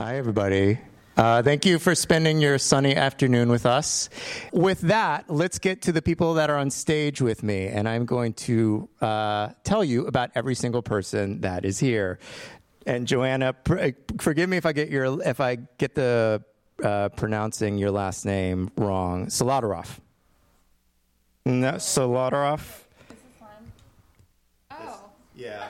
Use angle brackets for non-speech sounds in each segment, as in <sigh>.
Hi, everybody. Uh, thank you for spending your sunny afternoon with us. With that, let's get to the people that are on stage with me, and I'm going to uh, tell you about every single person that is here. And Joanna, pr- forgive me if I get your if I get the uh, pronouncing your last name wrong. Salatarov. No, Salatarov. Oh. Yeah.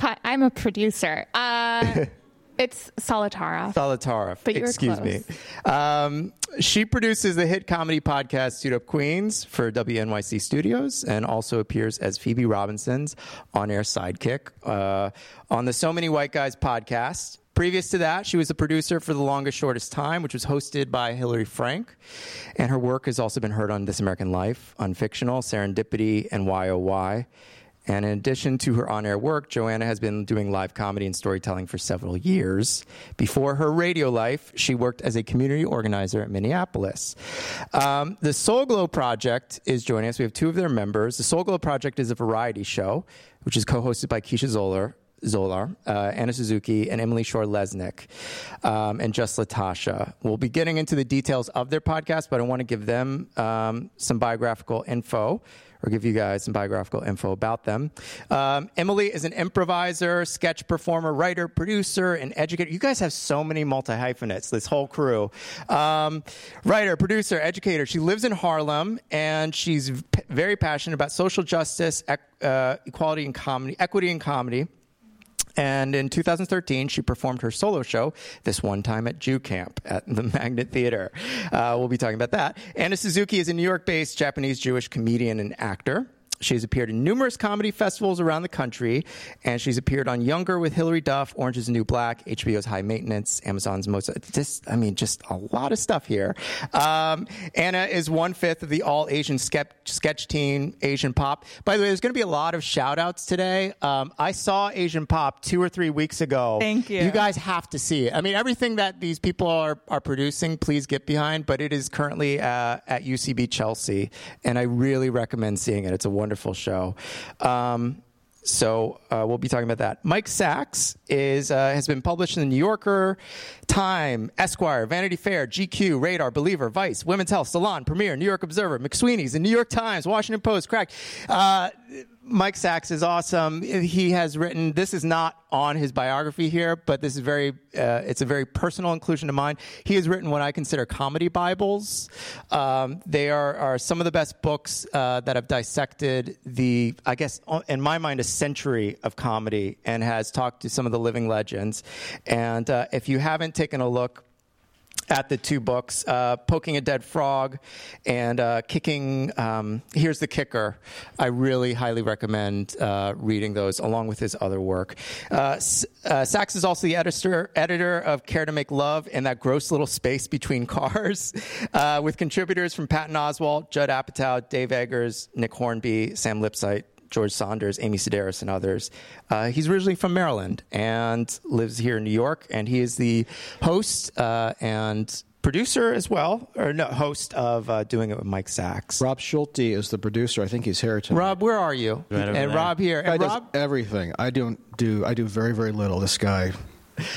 Hi, <laughs> I'm a producer. <laughs> It's Solotaroff. Salatarov. But Excuse me. Um, she produces the hit comedy podcast Two Dope Queens for WNYC Studios and also appears as Phoebe Robinson's on air sidekick uh, on the So Many White Guys podcast. Previous to that, she was a producer for The Longest Shortest Time, which was hosted by Hillary Frank. And her work has also been heard on This American Life, Unfictional, Serendipity, and YOY. And in addition to her on air work, Joanna has been doing live comedy and storytelling for several years. Before her radio life, she worked as a community organizer at Minneapolis. Um, the Soul Glow Project is joining us. We have two of their members. The Soul Glow Project is a variety show, which is co hosted by Keisha Zoller. Zollar, uh, Anna Suzuki, and Emily Schorr Lesnick, um, and just Latasha. We'll be getting into the details of their podcast, but I want to give them um, some biographical info or give you guys some biographical info about them. Um, Emily is an improviser, sketch performer, writer, producer, and educator. You guys have so many multi hyphenates, this whole crew. Um, writer, producer, educator. She lives in Harlem and she's p- very passionate about social justice, ec- uh, equality, and comedy, equity and comedy. And in 2013, she performed her solo show this one time at Jew Camp at the <laughs> Magnet Theater. Uh, we'll be talking about that. Anna Suzuki is a New York based Japanese Jewish comedian and actor. She's appeared in numerous comedy festivals around the country, and she's appeared on Younger with Hilary Duff, Orange is the New Black, HBO's High Maintenance, Amazon's Most. Just, I mean, just a lot of stuff here. Um, Anna is one fifth of the all Asian sketch, sketch team, Asian Pop. By the way, there's going to be a lot of shout outs today. Um, I saw Asian Pop two or three weeks ago. Thank you. You guys have to see it. I mean, everything that these people are, are producing, please get behind, but it is currently uh, at UCB Chelsea, and I really recommend seeing it. It's a wonderful show. Um, so uh, we'll be talking about that. Mike Sacks is uh, has been published in the New Yorker, Time, Esquire, Vanity Fair, GQ, Radar, Believer, Vice, Women's Health, Salon, Premiere, New York Observer, McSweeney's, the New York Times, Washington Post, Crack. Uh, Mike Sacks is awesome. He has written. This is not on his biography here, but this is very. Uh, it's a very personal inclusion of mine. He has written what I consider comedy bibles. Um, they are, are some of the best books uh, that have dissected the, I guess, in my mind, a century of comedy, and has talked to some of the living legends. And uh, if you haven't taken a look at the two books, uh, Poking a Dead Frog and uh, Kicking. Um, Here's the Kicker. I really highly recommend uh, reading those along with his other work. Uh, uh, Sacks is also the editor, editor of Care to Make Love and that gross little space between cars, <laughs> uh, with contributors from Patton Oswalt, Judd Apatow, Dave Eggers, Nick Hornby, Sam Lipsyte. George Saunders, Amy Sedaris, and others. Uh, he's originally from Maryland and lives here in New York, and he is the host uh, and producer as well, or no, host of uh, Doing It with Mike Sacks. Rob Schulte is the producer. I think he's here tonight. Rob, where are you? Right and there. Rob here. guy And does Rob, everything. I don't do. I do very very little. This guy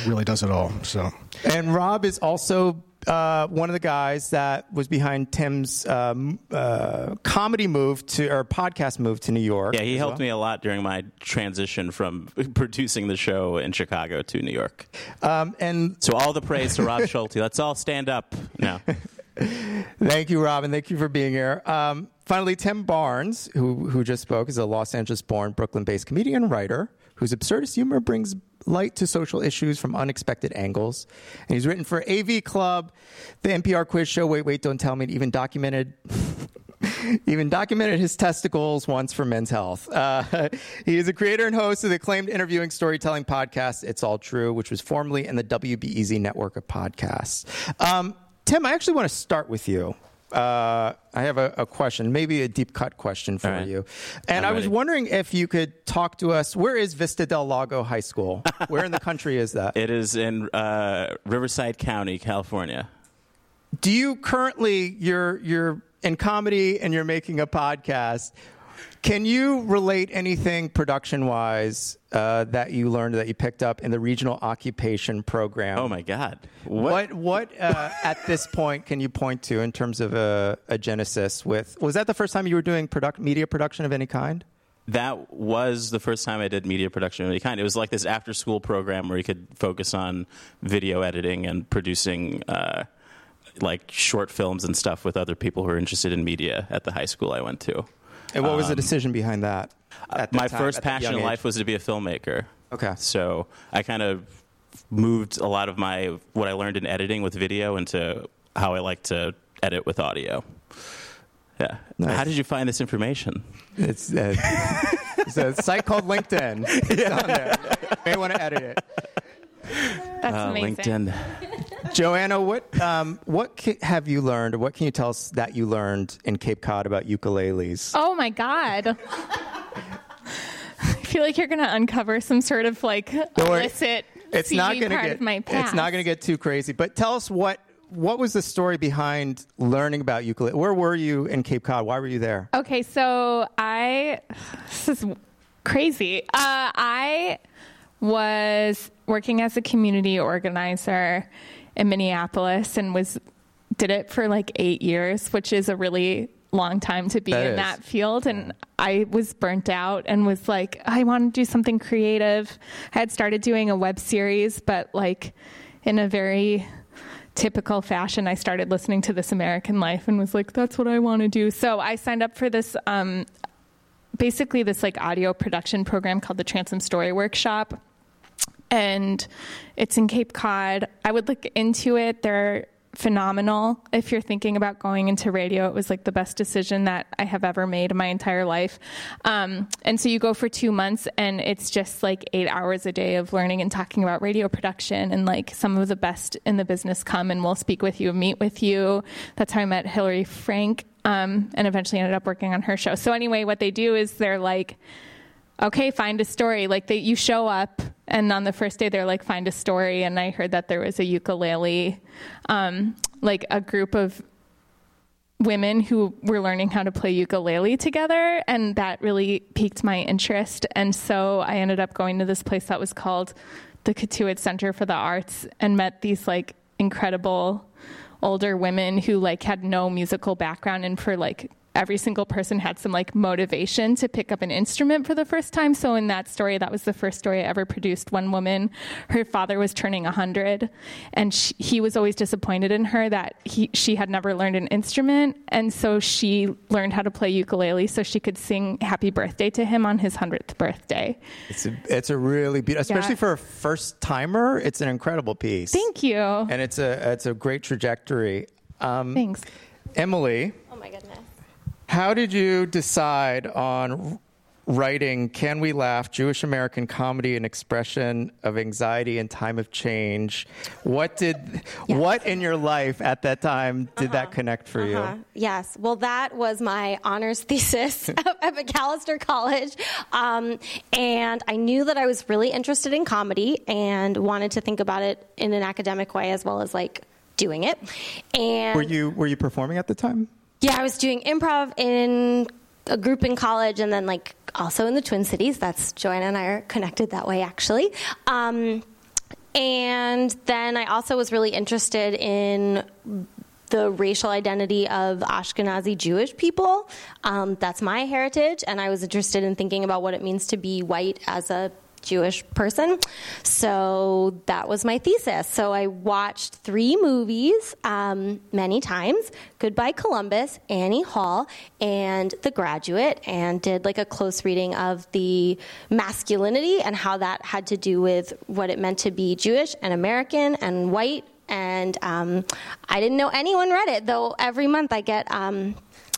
really does it all. So and Rob is also uh, one of the guys that was behind Tim's um, uh, comedy move to or podcast move to New York. Yeah, he helped well. me a lot during my transition from <laughs> producing the show in Chicago to New York. Um, and So all the praise to Rob <laughs> Schulte. Let's all stand up now. <laughs> Thank you, Robin. Thank you for being here. Um, finally, Tim Barnes, who who just spoke, is a Los Angeles-born, Brooklyn-based comedian and writer whose absurdist humor brings light to social issues from unexpected angles. And he's written for AV Club, the NPR quiz show Wait, Wait, Don't Tell Me, even documented. <laughs> Even documented his testicles once for Men's Health. Uh, <laughs> he is a creator and host of the acclaimed interviewing storytelling podcast "It's All True," which was formerly in the WBEZ network of podcasts. Um, Tim, I actually want to start with you. Uh, I have a, a question, maybe a deep cut question for right. you. And I'm I was ready. wondering if you could talk to us. Where is Vista del Lago High School? Where in the country is that? <laughs> It is in uh, Riverside County, California. Do you currently you're you're in comedy and you're making a podcast? Can you relate anything production wise uh, that you learned that you picked up in the regional occupation program? Oh my God! What what uh, at this point can you point to in terms of a, a genesis? With was that the first time you were doing product media production of any kind? That was the first time I did media production of any kind. It was like this after school program where you could focus on video editing and producing uh, like short films and stuff with other people who are interested in media at the high school I went to. And what was the decision behind that? at that My time, first at that passion young in age? life was to be a filmmaker. Okay. So I kind of moved a lot of my what I learned in editing with video into how I like to edit with audio. Yeah. Nice. How did you find this information? It's, uh, <laughs> it's a site called LinkedIn. It's on there. May want to edit it. <laughs> That's Uh, amazing. LinkedIn. <laughs> Joanna, what um, what ca- have you learned, what can you tell us that you learned in Cape Cod about ukuleles? Oh my god. <laughs> I feel like you're going to uncover some sort of like Don't illicit it's not going to part get of my past. it's not going to get too crazy. But tell us what what was the story behind learning about ukulele? Where were you in Cape Cod? Why were you there? Okay, so I this is crazy. Uh, I was working as a community organizer in Minneapolis and was did it for like eight years, which is a really long time to be That in is. that field. And I was burnt out and was like, I want to do something creative. I had started doing a web series, but like in a very typical fashion, I started listening to This American Life and was like, that's what I want to do. So I signed up for this, um, basically, this like audio production program called the Transom Story Workshop. And it's in Cape Cod. I would look into it. They're phenomenal. If you're thinking about going into radio, it was like the best decision that I have ever made in my entire life. Um, and so you go for two months, and it's just like eight hours a day of learning and talking about radio production. And like some of the best in the business come and will speak with you, meet with you. That's how I met Hillary Frank, um, and eventually ended up working on her show. So anyway, what they do is they're like, okay, find a story. Like they, you show up, and on the first day they're like, find a story. And I heard that there was a ukulele, um, like a group of women who were learning how to play ukulele together, and that really piqued my interest. And so I ended up going to this place that was called the Cotuit Center for the Arts, and met these like incredible older women who like had no musical background and for like every single person had some like motivation to pick up an instrument for the first time so in that story that was the first story i ever produced one woman her father was turning 100 and she, he was always disappointed in her that he, she had never learned an instrument and so she learned how to play ukulele so she could sing happy birthday to him on his 100th birthday It's a, it's a really beautiful, especially Yeah. for a first timer. It's an incredible piece. thank you And it's a it's a great trajectory. Um, thanks Emily. How did you decide on writing "Can We Laugh?" Jewish American comedy and expression of anxiety in time of change? What did what in your life at that time did that connect for Uh-huh. you? Yes. Well, that was my honors thesis <laughs> at Macalester College. Um, and I knew that I was really interested in comedy and wanted to think about it in an academic way as well as like doing it. And Were you were you performing at the time? Yeah, I was doing improv in a group in college and then like also in the Twin Cities. That's Joanna and I are connected that way actually. Um, and then I also was really interested in the racial identity of Ashkenazi Jewish people. Um, that's my heritage, and I was interested in thinking about what it means to be white as a Jewish person. So that was my thesis. So I watched three movies um, many times Goodbye Columbus, Annie Hall, and The Graduate, and did like a close reading of the masculinity and how that had to do with what it meant to be Jewish and American and white. And um, I didn't know anyone read it, though every month I get. Um,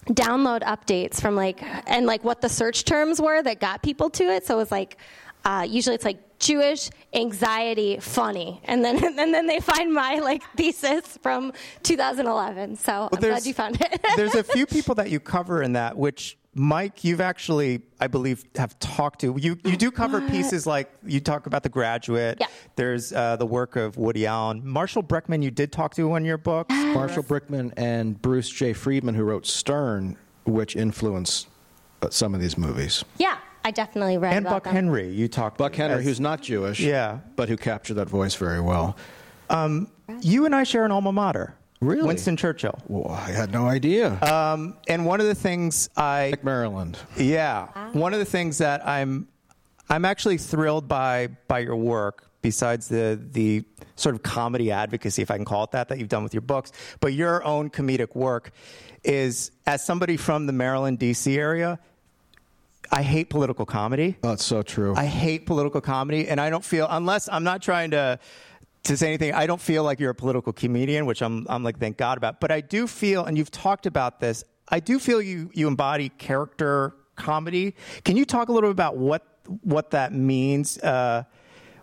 download updates from like and like what the search terms were that got people to it so it was like uh, usually it's like Jewish anxiety funny, and then <laughs> and then they find my like thesis from 2011. So I'm glad you found it. <laughs> There's a few people that you cover in that, which Mike, you've actually, I believe, have talked to. You you do cover pieces like you talk about the graduate. Yeah. There's uh, the work of Woody Allen, Marshall Brickman. You did talk to in your books. Marshall Brickman and Bruce J. Friedman, who wrote Stern, which influenced uh, some of these movies. Yeah, I definitely read and about Buck them. Henry. You talked Buck Henry, as- who's not Jewish, Yeah. but who captured that voice very well. You and I share an alma mater. Really? Winston Churchill. Well, I had no idea. Um, and one of the things I like Maryland. Yeah. One of the things that I'm I'm actually thrilled by by your work, besides the the sort of comedy advocacy, if I can call it that, that you've done with your books, but your own comedic work is as somebody from the Maryland DC area, I hate political comedy. That's so true. I hate political comedy, and I don't feel unless I'm not trying to to say anything. I don't feel like you're a political comedian, which I'm I'm like thank God about. But I do feel, and you've talked about this. I do feel you you embody character comedy. Can you talk a little bit about what what that means? Uh,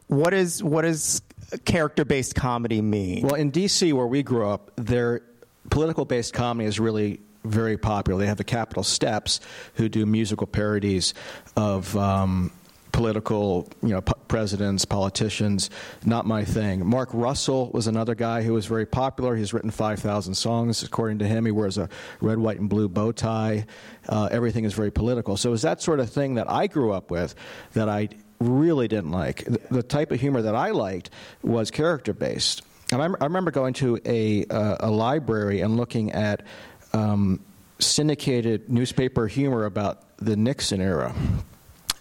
what is what is character based comedy mean? Well, in D.C., where we grew up, their political based comedy is really very popular. They have the Capitol Steps, who do musical parodies of um, political, you know, presidents, politicians. Not my thing. Mark Russell was another guy who was very popular. He's written 5,000 songs, according to him. He wears a red, white, and blue bow tie. Uh, everything is very political. So it's that sort of thing that I grew up with that I really didn't like. The, the type of humor that I liked was character based. And I, I remember going to a, uh, a library and looking at um, syndicated newspaper humor about the Nixon era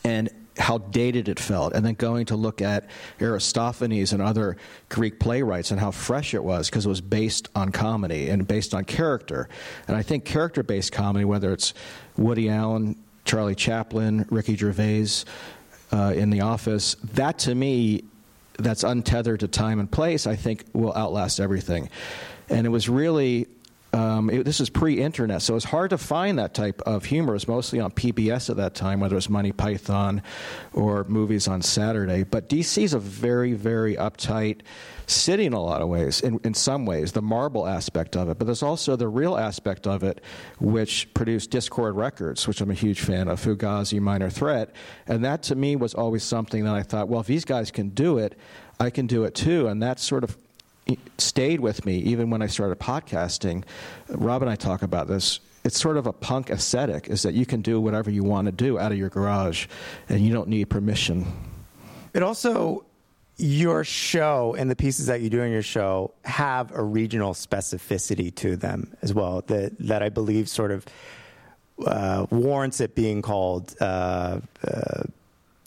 and how dated it felt, and then going to look at Aristophanes and other Greek playwrights and how fresh it was because it was based on comedy and based on character. And I think character based comedy, whether it's Woody Allen, Charlie Chaplin, Ricky Gervais uh, in The Office, that to me, that's untethered to time and place, I think will outlast everything. And it was really um, it, this is pre-internet, so it's hard to find that type of humor. It's mostly on PBS at that time, whether it's Monty Python or movies on Saturday. But DC is a very, very uptight city in a lot of ways. In, in some ways, the marble aspect of it, but there's also the real aspect of it, which produced Dischord Records, which I'm a huge fan of, Fugazi, Minor Threat, and that to me was always something that I thought, well, if these guys can do it, I can do it too, and that sort of stayed with me even when I started podcasting. Rob and I talk about this. It's sort of a punk aesthetic, is that you can do whatever you want to do out of your garage, and you don't need permission. It also your show and the pieces that you do in your show have a regional specificity to them as well that that I believe sort of uh, warrants it being called uh, uh,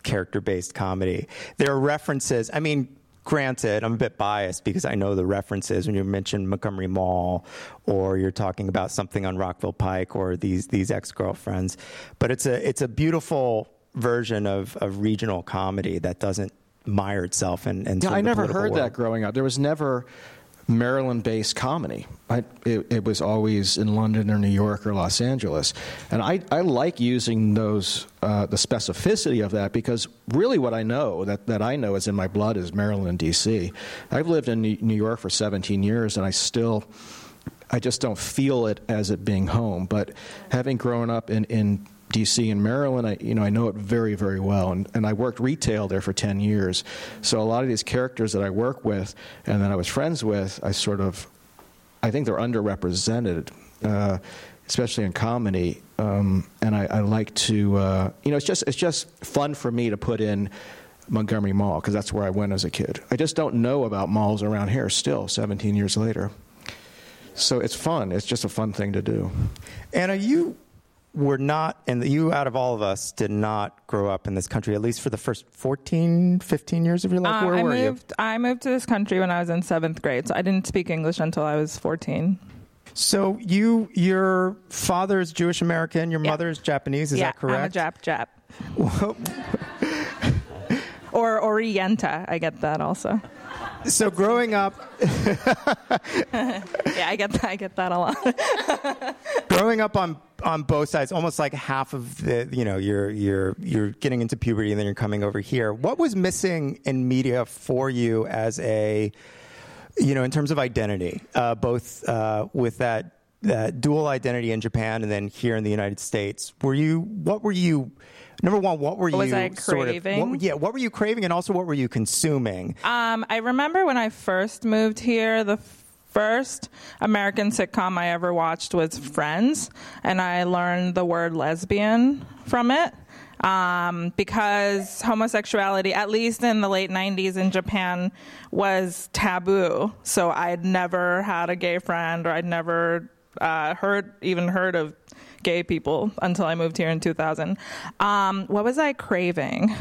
character based comedy. There are references. I mean, granted, I'm a bit biased because I know the references when you mention Montgomery Mall or you're talking about something on Rockville Pike or these these ex girlfriends. But it's a it's a beautiful version of, of regional comedy that doesn't mire itself in. in Yeah, I never heard world. that growing up. There was never Maryland-based comedy. I, it, it was always in London or New York or Los Angeles, and I, I like using those uh, the specificity of that because really what I know that, that I know is in my blood is Maryland and D.C. I've lived in New New York for 17 years, and I still I just don't feel it as it being home. But having grown up in, in D.C. and Maryland, I, you know, I know it very, very well. And, and I worked retail there for 10 years. So a lot of these characters that I work with and that I was friends with, I sort of, I think they're underrepresented, uh, especially in comedy. Um, and I, I like to, uh, you know, it's just, it's just fun for me to put in Montgomery Mall because that's where I went as a kid. I just don't know about malls around here still, 17 years later. So it's fun. It's just a fun thing to do. And are you were not, and you out of all of us did not grow up in this country, at least for the first 14, 15 years of your life. Uh, Where I were moved. I moved to this country when I was in seventh grade, so I didn't speak English until I was fourteen. So you, your father is Jewish American, your Yeah. mother is Japanese, is yeah, that correct? I'm a Jap Jap. <laughs> or Orienta, I get that also. So growing up, <laughs> Yeah, I get that. I get that a lot. <laughs> growing up on on both sides, almost like half of the, you know, you're you're you're getting into puberty and then you're coming over here. What was missing in media for you as a, you know, in terms of identity, uh, both uh, with that that dual identity in Japan and then here in the United States? Were you what were you? Number one, what were Was you I sort of- craving? what- yeah, what were you craving, and also what were you consuming? Um, I remember when I first moved here, the first American sitcom I ever watched was Friends, and I learned the word lesbian from it. Um, because homosexuality, at least in the late 90s in Japan, was taboo. So I'd never had a gay friend, or I'd never uh, heard even heard of gay people until I moved here in 2000. Um, what was I craving?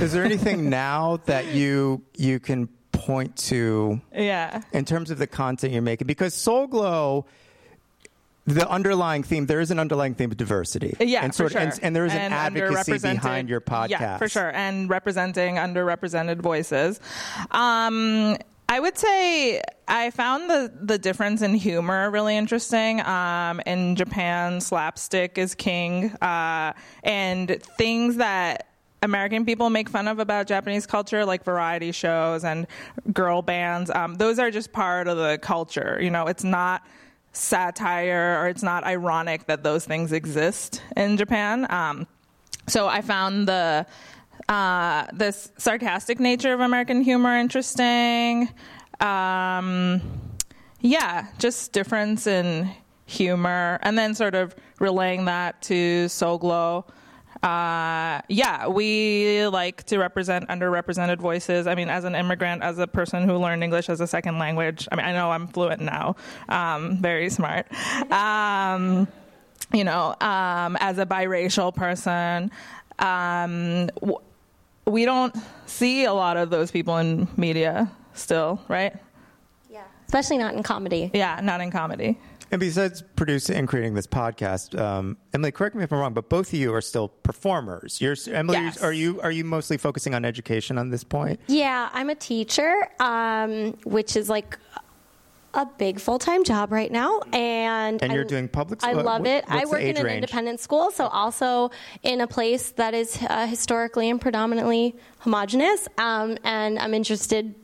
Is there anything <laughs> now that you you can point to Yeah. in terms of the content you're making? Because Soul Glow, the underlying theme, there is an underlying theme of diversity. Yeah, and for sort sure. of, and, and there is an And advocacy behind your podcast. Yeah, for sure, and representing underrepresented voices. Um, I would say I found the the difference in humor really interesting. Um, in Japan, slapstick is king, uh, and things that American people make fun of about Japanese culture, like variety shows and girl bands. Um, those are just part of the culture. You know, it's not satire or it's not ironic that those things exist in Japan. Um, so I found the uh, this sarcastic nature of American humor interesting. Um, yeah, just difference in humor, and then sort of relaying that to Soul Glow. Uh, yeah, we like to represent underrepresented voices. I mean, as an immigrant, as a person who learned English as a second language, I mean, I know I'm fluent now, um, very smart. Um, you know, um, as a biracial person, um, w- we don't see a lot of those people in media still, right? Yeah. Especially not in comedy. Yeah, not in comedy. And besides producing and creating this podcast, um, Emily, correct me if I'm wrong, but both of you are still performers. You're Emily. Yes. Are you are you mostly focusing on education on this point? Yeah, I'm a teacher, um, which is like a big full time job right now, and And you're I- doing public school? I love What- it. I work in an range? independent school, so also in a place that is uh, historically and predominantly homogenous, um, and I'm interested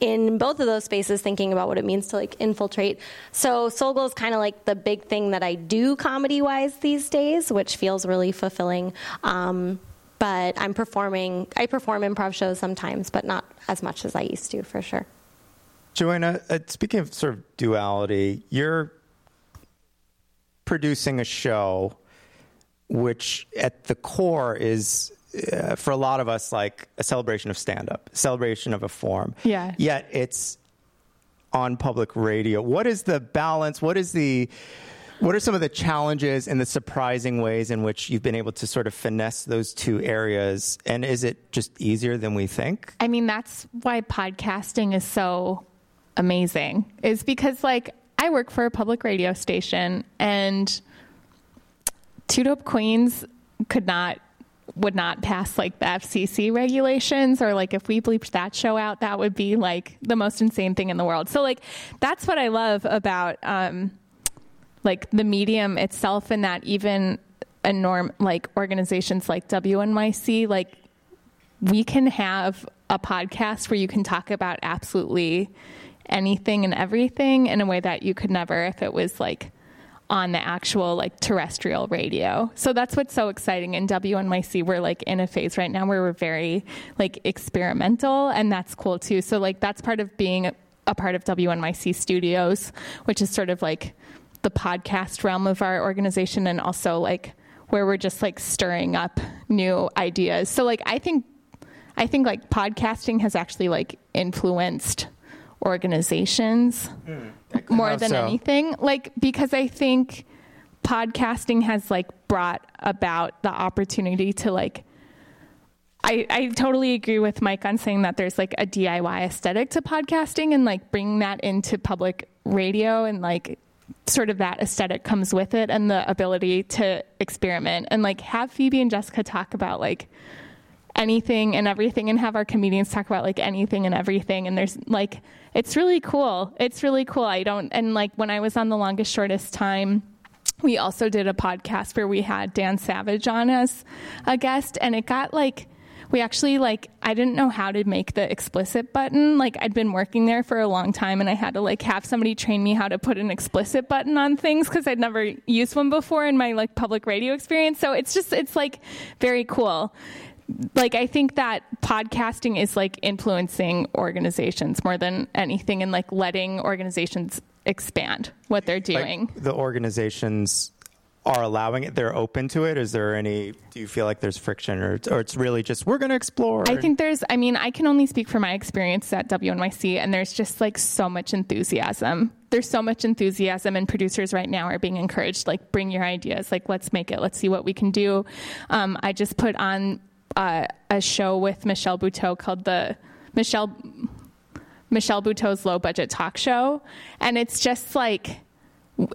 in both of those spaces thinking about what it means to like infiltrate. So Soul is kind of like the big thing that I do comedy wise these days, which feels really fulfilling. Um, but I'm performing. I perform improv shows sometimes, but not as much as I used to, for sure. Joanna, uh, speaking of sort of duality, you're producing a show which at the core is uh, for a lot of us like a celebration of stand up, celebration of a form. Yeah. Yet it's on public radio. What is the balance? What is the what are some of the challenges and the surprising ways in which you've been able to sort of finesse those two areas? And is it just easier than we think? I mean, that's why podcasting is so amazing, is because, like, I work for a public radio station, and Two Dope Queens could not, would not pass, like, the FCC regulations, or, like, if we bleeped that show out, that would be, like, the most insane thing in the world. So, like, that's what I love about, um, like the medium itself and that even a norm like organizations like WNYC like we can have a podcast where you can talk about absolutely anything and everything in a way that you could never if it was like on the actual like terrestrial radio. So that's what's so exciting in WNYC. We're like in a phase right now where we're very like experimental and that's cool too. So like that's part of being a part of WNYC Studios, which is sort of like the podcast realm of our organization and also like where we're just like stirring up new ideas. So like I think I think like podcasting has actually like influenced organizations hmm. more than so? anything. Like because I think podcasting has like brought about the opportunity to like I, I totally agree with Mike on saying that there's like a DIY aesthetic to podcasting and like bringing that into public radio and like sort of that aesthetic comes with it and the ability to experiment and like have Phoebe and Jessica talk about like anything and everything and have our comedians talk about like anything and everything and there's like it's really cool. It's really cool. I don't and like when i was on the longest shortest time we also did a podcast where we had dan savage on as a guest and it got like we actually like i didn't know how to make the explicit button. Like i'd been working there for a long time and i had to like have somebody train me how to put an explicit button on things because i'd never used one before in my like public radio experience. So it's just it's like very cool like I think that podcasting is like influencing organizations more than anything and like letting organizations expand what they're doing. Like the organizations are allowing it they're open to it? Is there any do you feel like there's friction or, or it's really just we're going to explore I think there's I mean I can only speak for my experience at WNYC and there's just like so much enthusiasm. There's so much enthusiasm and producers right now are being encouraged like bring your ideas. Like let's make it. Let's see what we can do. Um, I just put on uh, a show with Michelle Buteau called the Michelle Michelle Buteau's low budget talk show. And it's just like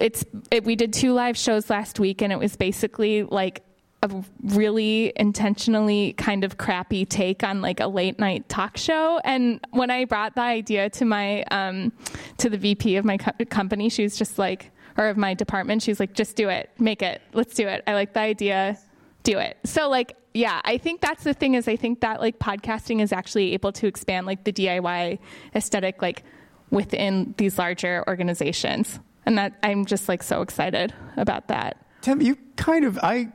it's it, we did two live shows last week and it was basically like a really intentionally kind of crappy take on like a late night talk show. And when i brought the idea to my um, to the vp of my co- company she was just like or of my department she's like just do it. Make it. Let's do it. I like the idea. Do it. So like yeah i think that's the thing is i think that like podcasting is actually able to expand like the diy aesthetic like within these larger organizations and that I'm just like so excited about that. Tim, you kind of I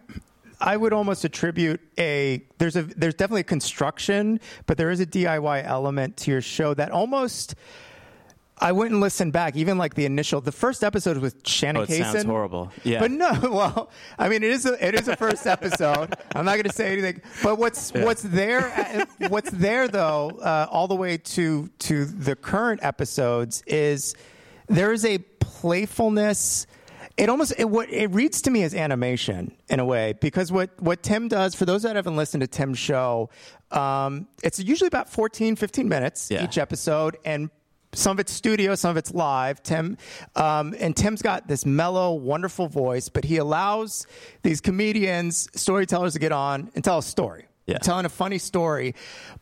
I would almost attribute a there's a there's definitely a construction, but there is a DIY element to your show that almost I went and listened back, even like the initial, the first episode with Shannon oh, it Kaysen. sounds horrible. Yeah, but no. <laughs> Well, I mean, it is a it is a first <laughs> episode. I'm not going to say anything. But what's yeah. what's there? What's there though, uh, all the way to to the current episodes is there is a playfulness. It almost it, what it reads to me as animation in a way because what what Tim does for those that haven't listened to Tim's show, um, it's usually about 14, 15 minutes yeah. each episode, and some of it's studio, some of it's live. Tim um, and Tim's got this mellow, wonderful voice, but he allows these comedians, storytellers to get on and tell a story yeah. telling a funny story.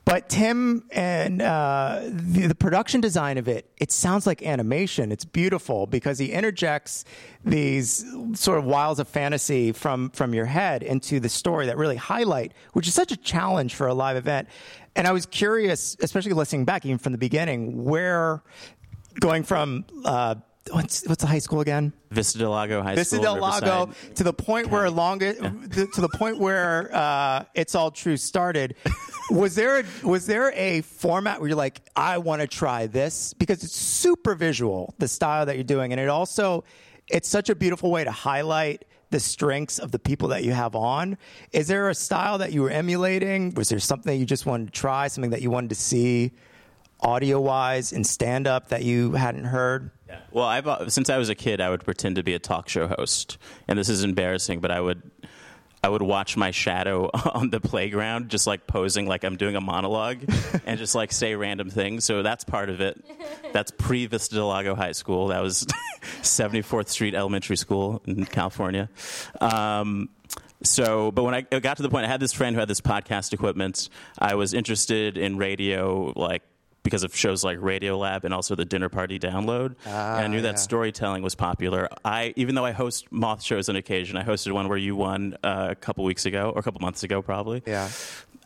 But Tim and uh, the, the, production design of it, it sounds like animation. It's beautiful because he interjects these sort of wiles of fantasy from from your head into the story that really highlight, which is such a challenge for a live event. And I was curious, especially listening back even from the beginning, where going from uh, what's what's the high school again? Vista del Lago High Vista School. Vista del Lago to the point where long yeah. to the point where uh, it's all true started. was there a, was there a format where you're like, I want to try this because it's super visual the style that you're doing, and it also it's such a beautiful way to highlight the strengths of the people that you have on. Is there a style that you were emulating? Was there something you just wanted to try, something that you wanted to see audio wise in stand up that you hadn't heard? Yeah. Well, I've, uh, since I was a kid, I would pretend to be a talk show host, and this is embarrassing, but I would. I would watch my shadow <laughs> on the playground, just like posing like I'm doing a monologue, <laughs> and just like say random things. So that's part of it. That's pre Vista del Lago High School. That was <laughs> 74th Street Elementary School in California. Um, so, but when I got to the point, I had this friend who had this podcast equipment. I was interested in radio, like because of shows like Radiolab and also the Dinner Party Download. Ah, and I knew that storytelling was popular. I even though I host moth shows on occasion, I hosted one where you won uh, a couple weeks ago or a couple months ago, probably. Yeah.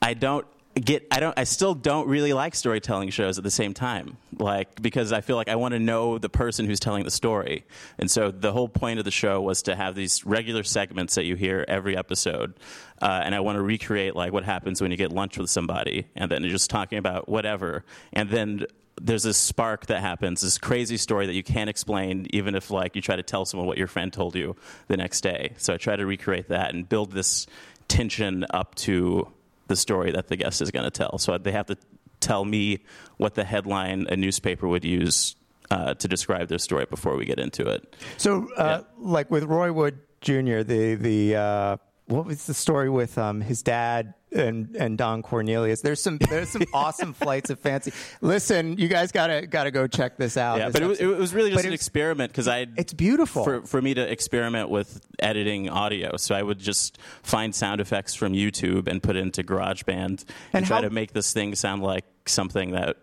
I don't get I don't I still don't really like storytelling shows at the same time. Like because I feel like I want to know the person who's telling the story. And so the whole point of the show was to have these regular segments that you hear every episode. Uh, and I want to recreate like what happens when you get lunch with somebody and then you're just talking about whatever. And then there's this spark that happens, this crazy story that you can't explain, even if like you try to tell someone what your friend told you the next day. So I try to recreate that and build this tension up to the story that the guest is going to tell. So they have to tell me what the headline a newspaper would use uh, to describe their story before we get into it. So, uh, yeah. like with Roy Wood Jr., the the uh, what was the story with um, his dad and and Don Cornelius? There's some there's some <laughs> awesome flights of fancy. Listen, you guys gotta gotta go check this out. Yeah, this but it was, it was, really just but an experiment because I it's beautiful for for me to experiment with editing audio. So I would just find sound effects from YouTube and put it into GarageBand and, and try how, to make this thing sound like something that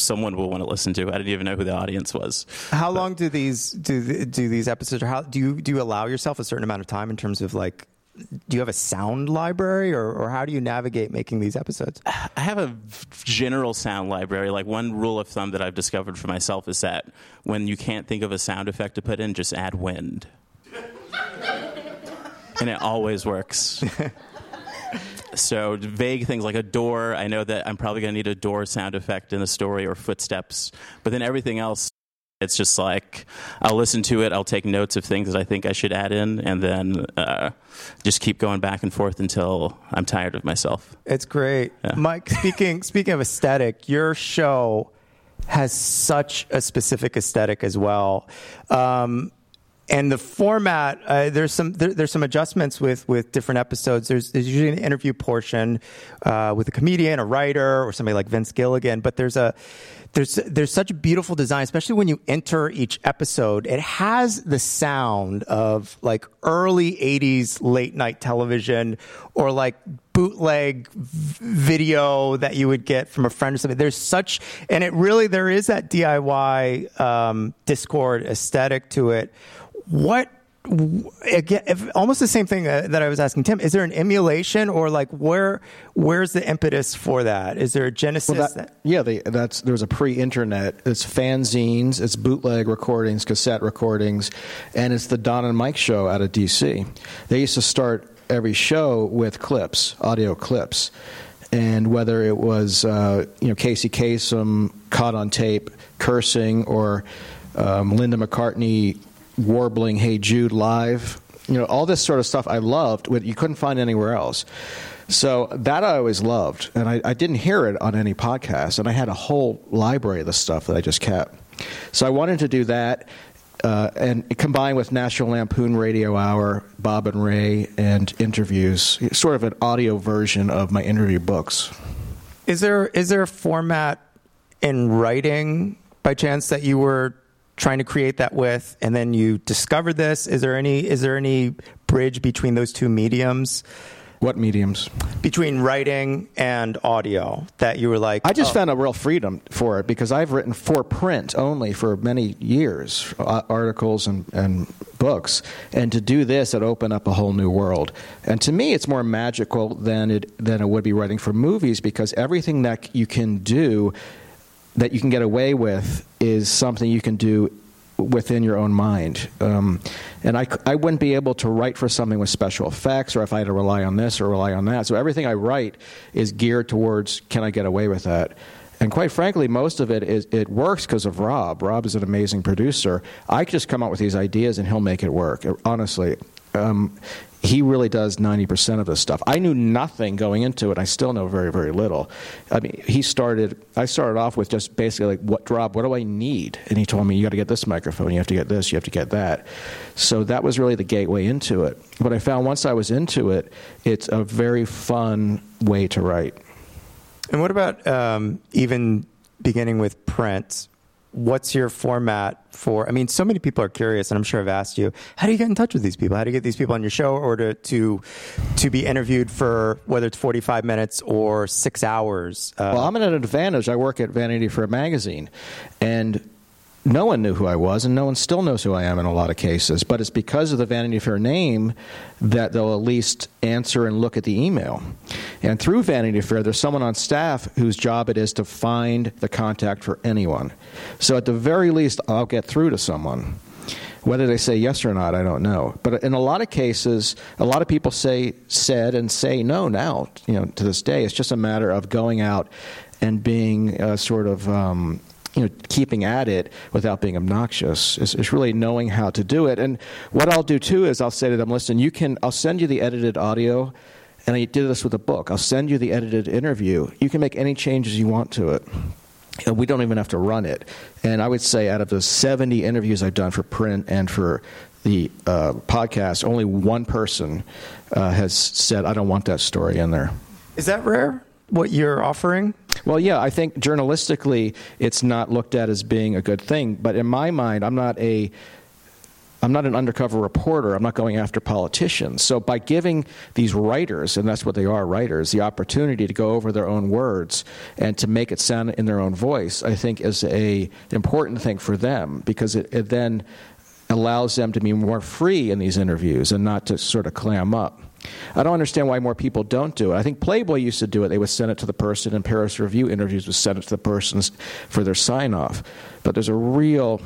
someone will want to listen to. I didn't even know who the audience was. How but. long do these do do these episodes? Or how do you do you allow yourself a certain amount of time in terms of like? Do you have a sound library, or, or how do you navigate making these episodes? I have a general sound library. Like one rule of thumb that I've discovered for myself is that when you can't think of a sound effect to put in, just add wind, <laughs> and it always works. <laughs> so vague things like a door. I know that I'm probably going to need a door sound effect in the story or footsteps, but then everything else. It's just like I'll listen to it. I'll take notes of things that I think I should add in, and then uh, just keep going back and forth until I'm tired of myself. It's great, Yeah. Mike. Speaking <laughs> speaking of aesthetic, your show has such a specific aesthetic as well. Um, and the format, uh, there's some there, there's some adjustments with with different episodes. There's there's usually an interview portion uh, with a comedian, a writer, or somebody like Vince Gilligan. But there's a there's there's such a beautiful design, especially when you enter each episode. It has the sound of like early '80s late night television, or like bootleg video that you would get from a friend or something. There's such, and it really there is that DIY um, Dischord aesthetic to it. What again? If, almost the same thing uh, that I was asking Tim. Is there an emulation, or like where where's the impetus for that? Is there a genesis? Well, that, yeah, they, that's there was a pre-internet. It's fanzines, it's bootleg recordings, cassette recordings, and it's the Don and Mike show out of D.C. They used to start every show with clips, audio clips, and whether it was uh, you know Casey Kasem caught on tape cursing or um, Linda McCartney warbling "Hey Jude" live, you know all this sort of stuff I loved. What you couldn't find anywhere else. So that I always loved, and I, I didn't hear it on any podcast, and I had a whole library of the stuff that I just kept. So I wanted to do that, uh, and combined with National Lampoon Radio Hour, Bob and Ray, and interviews, sort of an audio version of my interview books. Is there is there a format in writing by chance that you were trying to create that with, and then you discovered this? Is there any is there any bridge between those two mediums, What mediums? between writing and audio, that you were like? I just oh, found a real freedom for it because I've written for print only for many years, uh, articles and, and books, and to do this, it opened up a whole new world. And to me, it's more magical than it than it would be writing for movies because everything that you can do, that you can get away with, is something you can do within your own mind. Um, and I, I wouldn't be able to write for something with special effects or if I had to rely on this or rely on that. So everything I write is geared towards can I get away with that? And quite frankly, most of it is it works because of Rob. Rob is an amazing producer. I just come up with these ideas and he'll make it work. Honestly, um, he really does 90% of this stuff. I knew nothing going into it. I still know very, very little. I mean, he started, I started off with just basically like, what, Rob, what do I need? And he told me, you got to get this microphone, you have to get this, you have to get that. So that was really the gateway into it. But I found once I was into it, it's a very fun way to write. And what about um, even beginning with print? What's your format for? I mean, so many people are curious, and I'm sure I've asked you, how do you get in touch with these people? How do you get these people on your show, or to to, to be interviewed for whether it's 45 minutes or six hours? Uh, Well, I'm at an advantage. I work at Vanity Fair magazine, and no one knew who I was, and no one still knows who I am in a lot of cases. But it's because of the Vanity Fair name that they'll at least answer and look at the email. And through Vanity Fair, there's someone on staff whose job it is to find the contact for anyone. So at the very least, I'll get through to someone. Whether they say yes or not, I don't know. But in a lot of cases, a lot of people say said and say no now. You know, to this day, it's just a matter of going out and being uh, sort of um, you know keeping at it without being obnoxious. It's, it's really knowing how to do it. And what I'll do too is I'll say to them, listen, you can. I'll send you the edited audio. And I did this with a book. I'll send you the edited interview. You can make any changes you want to it. We don't even have to run it. And I would say out of the 70 interviews I've done for print and for the uh, podcast, only one person uh, has said, I don't want that story in there. is that rare? What you're offering? Well, yeah, I think journalistically it's not looked at as being a good thing. But in my mind, I'm not a I'm not an undercover reporter. I'm not going after politicians. So by giving these writers, and that's what they are, writers, the opportunity to go over their own words and to make it sound in their own voice, I think is a important thing for them because it, it then allows them to be more free in these interviews and not to sort of clam up. I don't understand why more people don't do it. I think Playboy used to do it. They would send it to the person, and Paris Review interviews would send it to the person for their sign off. But there's a real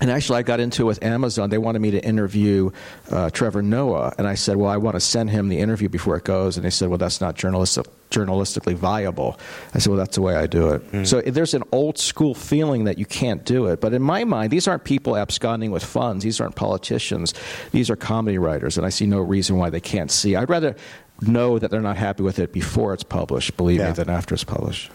and actually, I got into it with Amazon. They wanted me to interview uh, Trevor Noah, and I said, "Well, I want to send him the interview before it goes." And they said, "Well, that's not journalistic, journalistically viable." I said, "Well, that's the way I do it." Mm. So there's an old school feeling that you can't do it. But in my mind, these aren't people absconding with funds. These aren't politicians. These are comedy writers, and I see no reason why they can't see. I'd rather know that they're not happy with it before it's published, believe Yeah. me, than after it's published.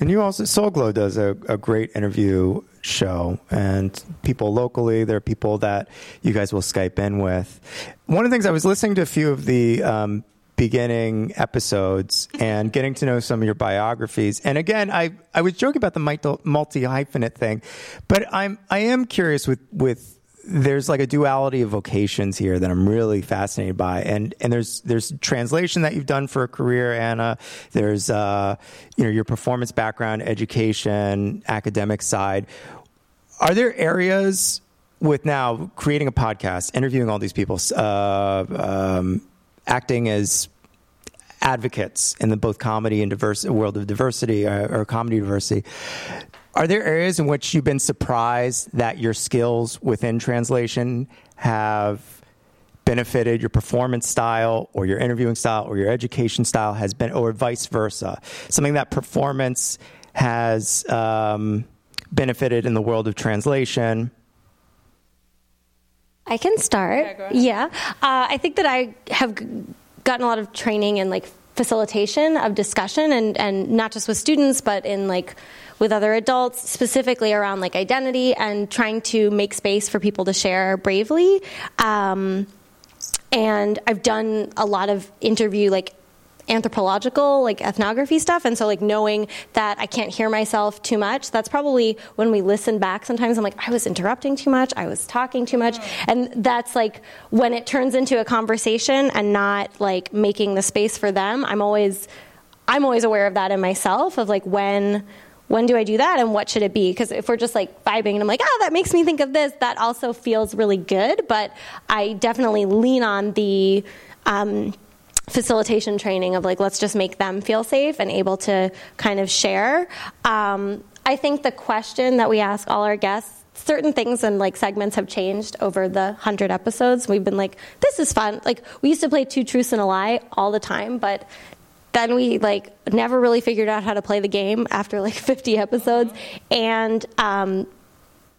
And you also, Soul Glow does a, a great interview show, and people locally, there are people that you guys will Skype in with. One of the things I was listening to a few of the um, beginning episodes and getting to know some of your biographies. And again, I, I was joking about the multi hyphenate thing, but I'm I am curious with with there's like a duality of vocations here that I'm really fascinated by, and and there's there's translation that you've done for a career, Anna. There's uh, you know your performance background, education, academic side. Are there areas with now creating a podcast, interviewing all these people, uh, um, acting as advocates in the both comedy and diverse world of diversity or, or comedy diversity? Are there areas in which you've been surprised that your skills within translation have benefited your performance style or your interviewing style or your education style has been, or vice versa? Something that performance has um, benefited in the world of translation. I can start. Yeah. Yeah. Uh, I think that I have gotten a lot of training in like facilitation of discussion and, and not just with students, but in like with other adults, specifically around like identity and trying to make space for people to share bravely. Um, and I've done a lot of interview like anthropological like ethnography stuff and so like knowing that I can't hear myself too much that's probably when we listen back sometimes I'm like I was interrupting too much I was talking too much and that's like when it turns into a conversation and not like making the space for them I'm always I'm always aware of that in myself of like when when do I do that and what should it be? Because if we're just like vibing and I'm like, oh, that makes me think of this, that also feels really good. But I definitely lean on the um, facilitation training of like, let's just make them feel safe and able to kind of share. Um, I think the question that we ask all our guests certain things and like segments have changed over the 100 episodes. We've been like this is fun. Like we used to play two truths and a lie all the time but then we like never really figured out how to play the game after like <laughs> 50 episodes. And um,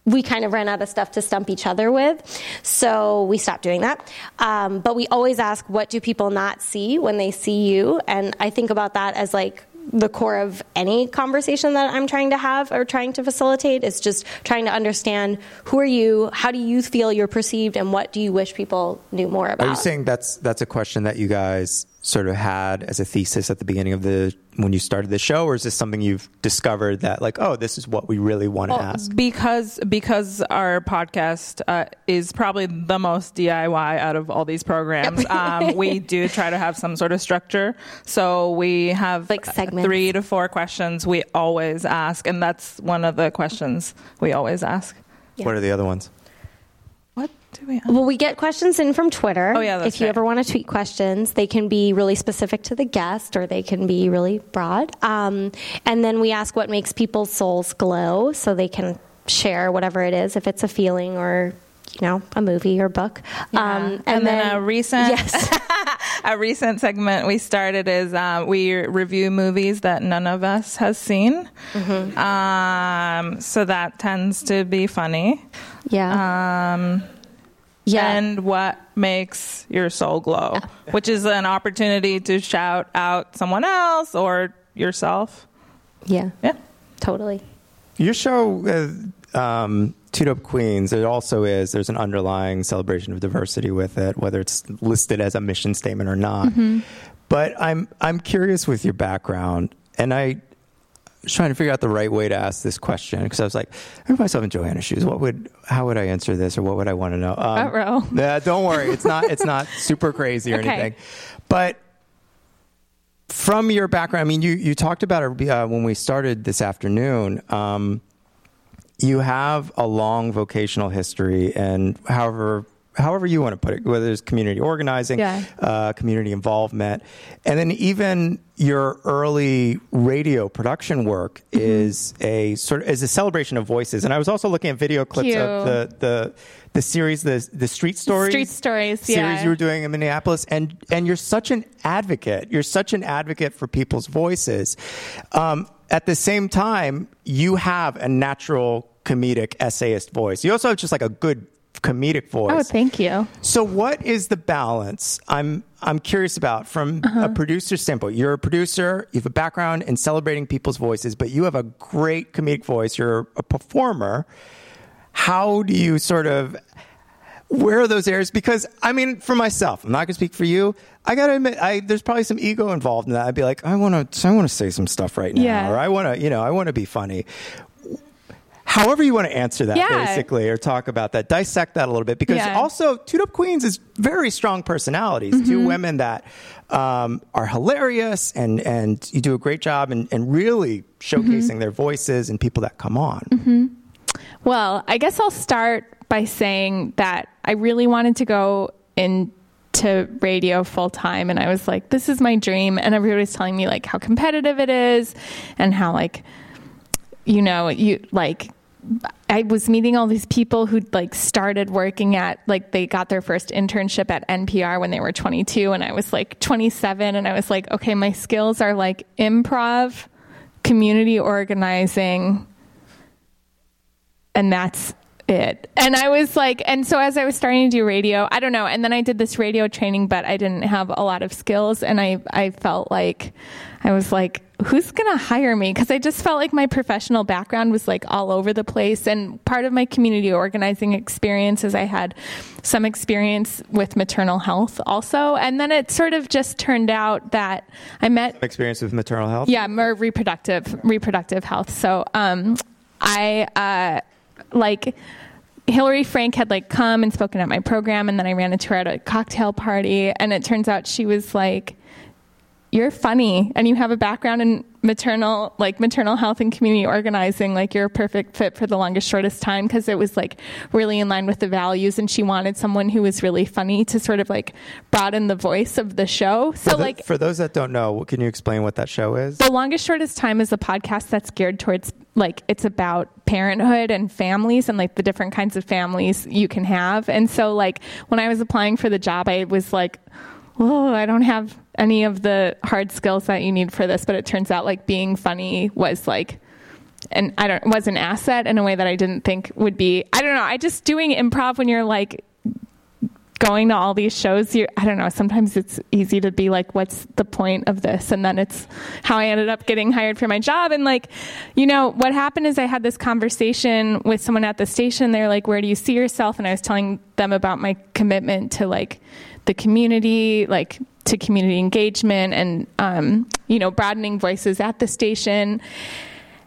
we kind of ran out of stuff to stump each other with. So we stopped doing that. Um, but we always ask what do people not see when they see you? And i think about that as like the core of any conversation that I'm trying to have or trying to facilitate is just trying to understand who are you, how do you feel you're perceived, and what do you wish people knew more about. Are you saying that's that's a question that you guys sort of had as a thesis at the beginning of the when you started the show, or is this something you've discovered that like, oh, this is what we really want to Well, ask? because because our podcast uh, is probably the most DIY out of all these programs. <laughs> Um, we do try to have some sort of structure, so we have Like segments. three to four questions we always ask, and that's one of the questions we always ask. What are the other ones? Do we? Well, we get questions in from Twitter. Oh, yeah, that's If you right. ever want to tweet questions, they can be really specific to the guest or they can be really broad. Um, and then we ask what makes people's souls glow so they can share whatever it is, if it's a feeling or, you know, a movie or book. Um, and, then, a recent Yes. <laughs> a recent segment we started is uh, we review movies that none of us has seen. Mm-hmm. Um, so that tends to be funny. yeah. Um, yeah. and what makes your soul glow, which is an opportunity to shout out someone else or yourself. yeah. Yeah. Totally. Your show, uh, um, Two Dope Queens, it also is, there's an underlying celebration of diversity with it, whether it's listed as a mission statement or not. But I'm, I'm curious with your background, and I was trying to figure out the right way to ask this question because I was like, I put myself in Joanna's shoes. What would, how would I answer this, or what would I want to know? Um, Uh-oh. <laughs> Yeah, don't worry, it's not, it's not super crazy or <laughs> Okay. anything, but from your background, I mean, you, you talked about it uh, when we started this afternoon. Um, you have a long vocational history, and however however you want to put it, whether it's community organizing, Yeah. uh, community involvement, and then even your early radio production work Mm-hmm. is a sort of is a celebration of voices. And I was also looking at video clips Cute. of the the the series, the the street stories, Street Stories, series yeah. you were doing in Minneapolis, and and you're such an advocate. You're such an advocate for people's voices. Um, at the same time, you have a natural comedic essayist voice. You also have just like a good comedic voice. Oh, thank you. So, what is the balance? I'm I'm curious about from a uh-huh. producer standpoint. You're a producer. You have a background in celebrating people's voices, but you have a great comedic voice. You're a performer. How do you sort of where are those areas? Because I mean, for myself, I'm not going to speak for you. I got to admit, I, there's probably some ego involved in that. I'd be like, I want to, I want to say some stuff right now, Yeah. or I want to, you know, I want to be funny. However, you want to answer that, Yeah. basically, or talk about that, dissect that a little bit, because Yeah. also Two Dope Queens is very strong personalities. Mm-hmm. Two women that um, are hilarious, and and you do a great job, and, and really showcasing Mm-hmm. their voices and people that come on. Well, I guess I'll start by saying that I really wanted to go into radio full time and I was like this is my dream and everybody's telling me like how competitive it is and how like you know, you like I was meeting all these people who like started working at like they got their first internship at NPR when they were 22 and I was like 27 and I was like okay, my skills are like improv, community organizing, and that's it. And I was like, and so as I was starting to do radio, I don't know. And then I did this radio training, but I didn't have a lot of skills. And I, I felt like, I was like, who's going to hire me? Because I just felt like my professional background was like all over the place. And part of my community organizing experience is I had some experience with maternal health also. And then it sort of just turned out that I met Experience with maternal health. yeah, more reproductive reproductive health. So um, I uh, like Hillary Frank had like come and spoken at my program, and then I ran into her at a cocktail party, and it turns out she was like. You're funny and you have a background in maternal like maternal health and community organizing like you're a perfect fit for the longest shortest time because it was like really in line with the values and she wanted someone who was really funny to sort of like broaden the voice of the show so For, the- like for those that don't know, can you explain what that show is? the longest shortest time is a podcast that's geared towards like it's about parenthood and families and like the different kinds of families you can have. And so like when I was applying for the job, I was like, oh, I don't have any of the hard skills that you need for this. But it turns out like being funny was like and I don't was an asset in a way that I didn't think would be. I don't know. I just doing improv when you're like going to all these shows you i don't know sometimes it's easy to be like what's the point of this and then it's how i ended up getting hired for my job and like you know what happened is i had this conversation with someone at the station they're like where do you see yourself and i was telling them about my commitment to like the community like to community engagement and um, you know broadening voices at the station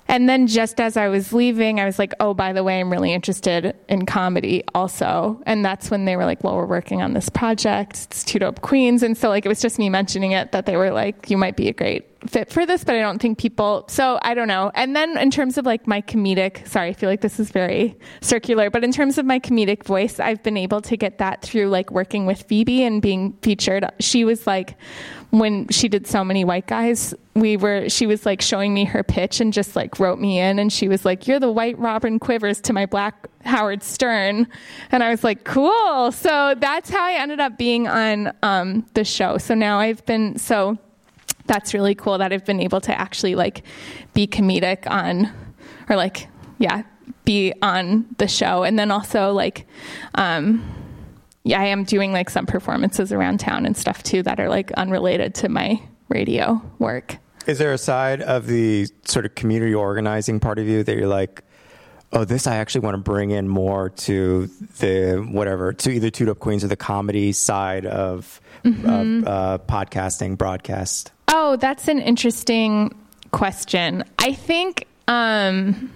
and then just as I was leaving, I was like, oh, by the way, I'm really interested in comedy also. And that's when they were like, well, we're working on this project. It's Two Dope Queens. And so, like, it was just me mentioning it that they were like, you might be a great fit for this, but I don't think people, so I don't know. And then in terms of like my comedic, sorry, I feel like this is very circular, but in terms of my comedic voice, I've been able to get that through like working with Phoebe and being featured. She was like, when she did so many white guys we were she was like showing me her pitch and just like wrote me in and she was like you're the white robin quivers to my black howard stern and i was like cool so that's how i ended up being on um, the show so now i've been so that's really cool that i've been able to actually like be comedic on or like yeah be on the show and then also like um, yeah, I am doing like some performances around town and stuff too that are like unrelated to my radio work. Is there a side of the sort of community organizing part of you that you're like, oh, this I actually want to bring in more to the whatever, to either Two Dope Queens or the comedy side of, of uh, podcasting, broadcast? Oh, that's an interesting question. I think um,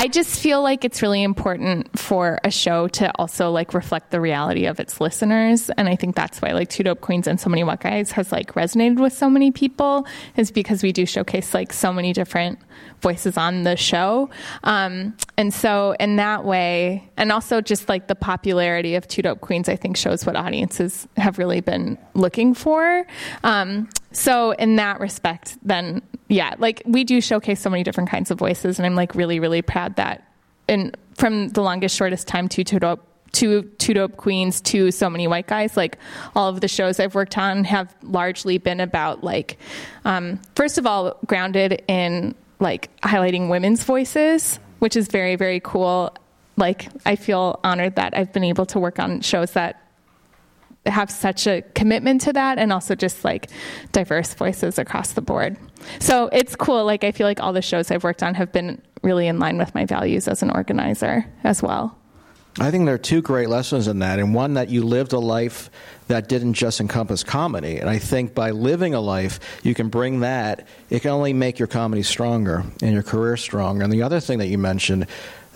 I just feel like it's really important for a show to also like reflect the reality of its listeners, and I think that's why like Two Dope Queens and So Many White Guys has like resonated with so many people is because we do showcase like so many different voices on the show, um, and so in that way, and also just like the popularity of Two Dope Queens, I think shows what audiences have really been looking for. Um, so in that respect, then yeah, like we do showcase so many different kinds of voices, and I'm like really, really proud that, and from the longest, shortest time to to to two dope queens to so many white guys like all of the shows i've worked on have largely been about like um, first of all grounded in like highlighting women's voices which is very very cool. Like i feel honored that i've been able to work on shows that have such a commitment to that and also just like diverse voices across the board. So it's cool. Like I feel like all the shows I've worked on have been really in line with my values as an organizer as well. I think there are two great lessons in that, and one that you lived a life that didn't just encompass comedy. And I think by living a life, you can bring that, it can only make your comedy stronger and your career stronger. And the other thing that you mentioned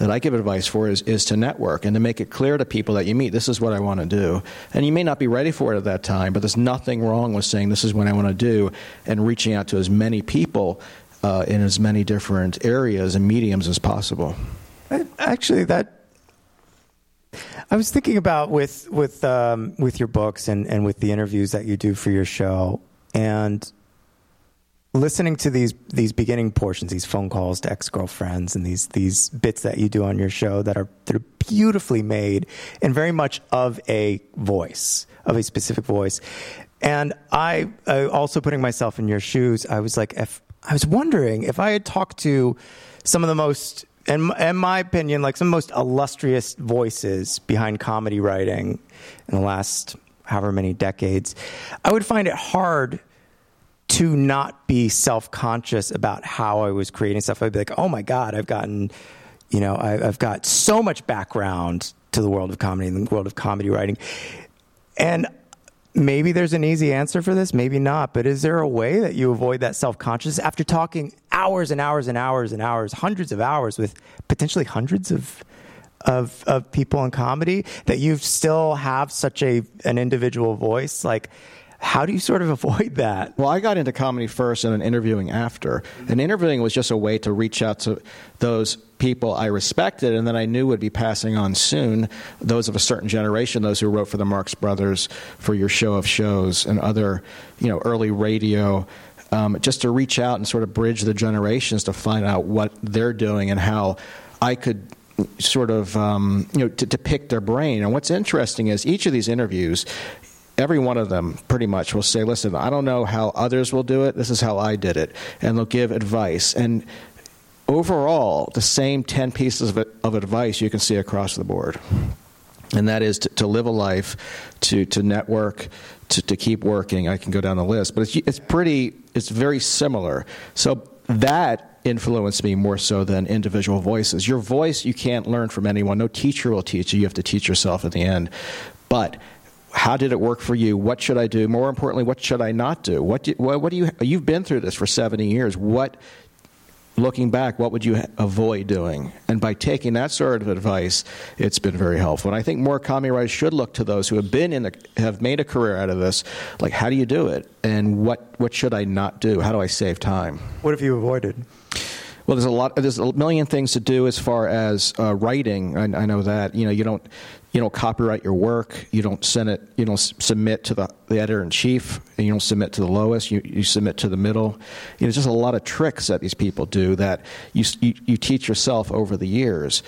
that I give advice for is, is to network and to make it clear to people that you meet, this is what I want to do. And you may not be ready for it at that time, but there's nothing wrong with saying, this is what I want to do, and reaching out to as many people uh, in as many different areas and mediums as possible. Actually, that I was thinking about with with um, with your books and, and with the interviews that you do for your show, and listening to these these beginning portions, these phone calls to ex girlfriends, and these these bits that you do on your show that are that are beautifully made and very much of a voice, of a specific voice. And I, I also putting myself in your shoes, I was like, if I was wondering if I had talked to some of the most in, in my opinion, like some most illustrious voices behind comedy writing in the last however many decades, I would find it hard to not be self conscious about how I was creating stuff. I'd be like, oh my God, I've gotten, you know, I, have got so much background to the world of comedy and the world of comedy writing. And maybe there's an easy answer for this, maybe not, but is there a way that you avoid that self conscious after talking hours and hours and hours and hours, hundreds of hours with potentially hundreds of of of people in comedy that you still have such a an individual voice like how do you sort of <laughs> avoid that? Well, I got into comedy first and then interviewing after. And interviewing was just a way to reach out to those people I respected and that I knew would be passing on soon, those of a certain generation, those who wrote for the Marx Brothers, for your show of shows, and other, you know, early radio. Um, just to reach out and sort of bridge the generations to find out what they're doing and how I could sort of um, you know to, to, pick their brain. And what's interesting is each of these interviews, every one of them pretty much will say, listen, I don't know how others will do it. This is how I did it. And they'll give advice. And overall, the same 10 pieces of, of advice you can see across the board. And that is to, to live a life, to, to network, to, to keep working. I can go down the list, but it's, it's pretty, it's very similar. So that influenced me more so than individual voices. Your voice you can't learn from anyone. No teacher will teach you. You have to teach yourself at the end. But how did it work for you? What should I do? More importantly, what should I not do? What do, what, what do you? You've been through this for 70 years. What, looking back, what would you avoid doing? And by taking that sort of advice, it's been very helpful. And I think more writers should look to those who have been in the, have made a career out of this. Like, how do you do it? And what what should I not do? How do I save time? What have you avoided? Well, there's a lot. There's a million things to do as far as uh, writing. I, I, know that you know you don't you don't copyright your work. You don't send it. You don't submit to the, the editor in chief, and you don't submit to the lowest. You, you submit to the middle. You know, just a lot of tricks that these people do that you, you, you teach yourself over the years.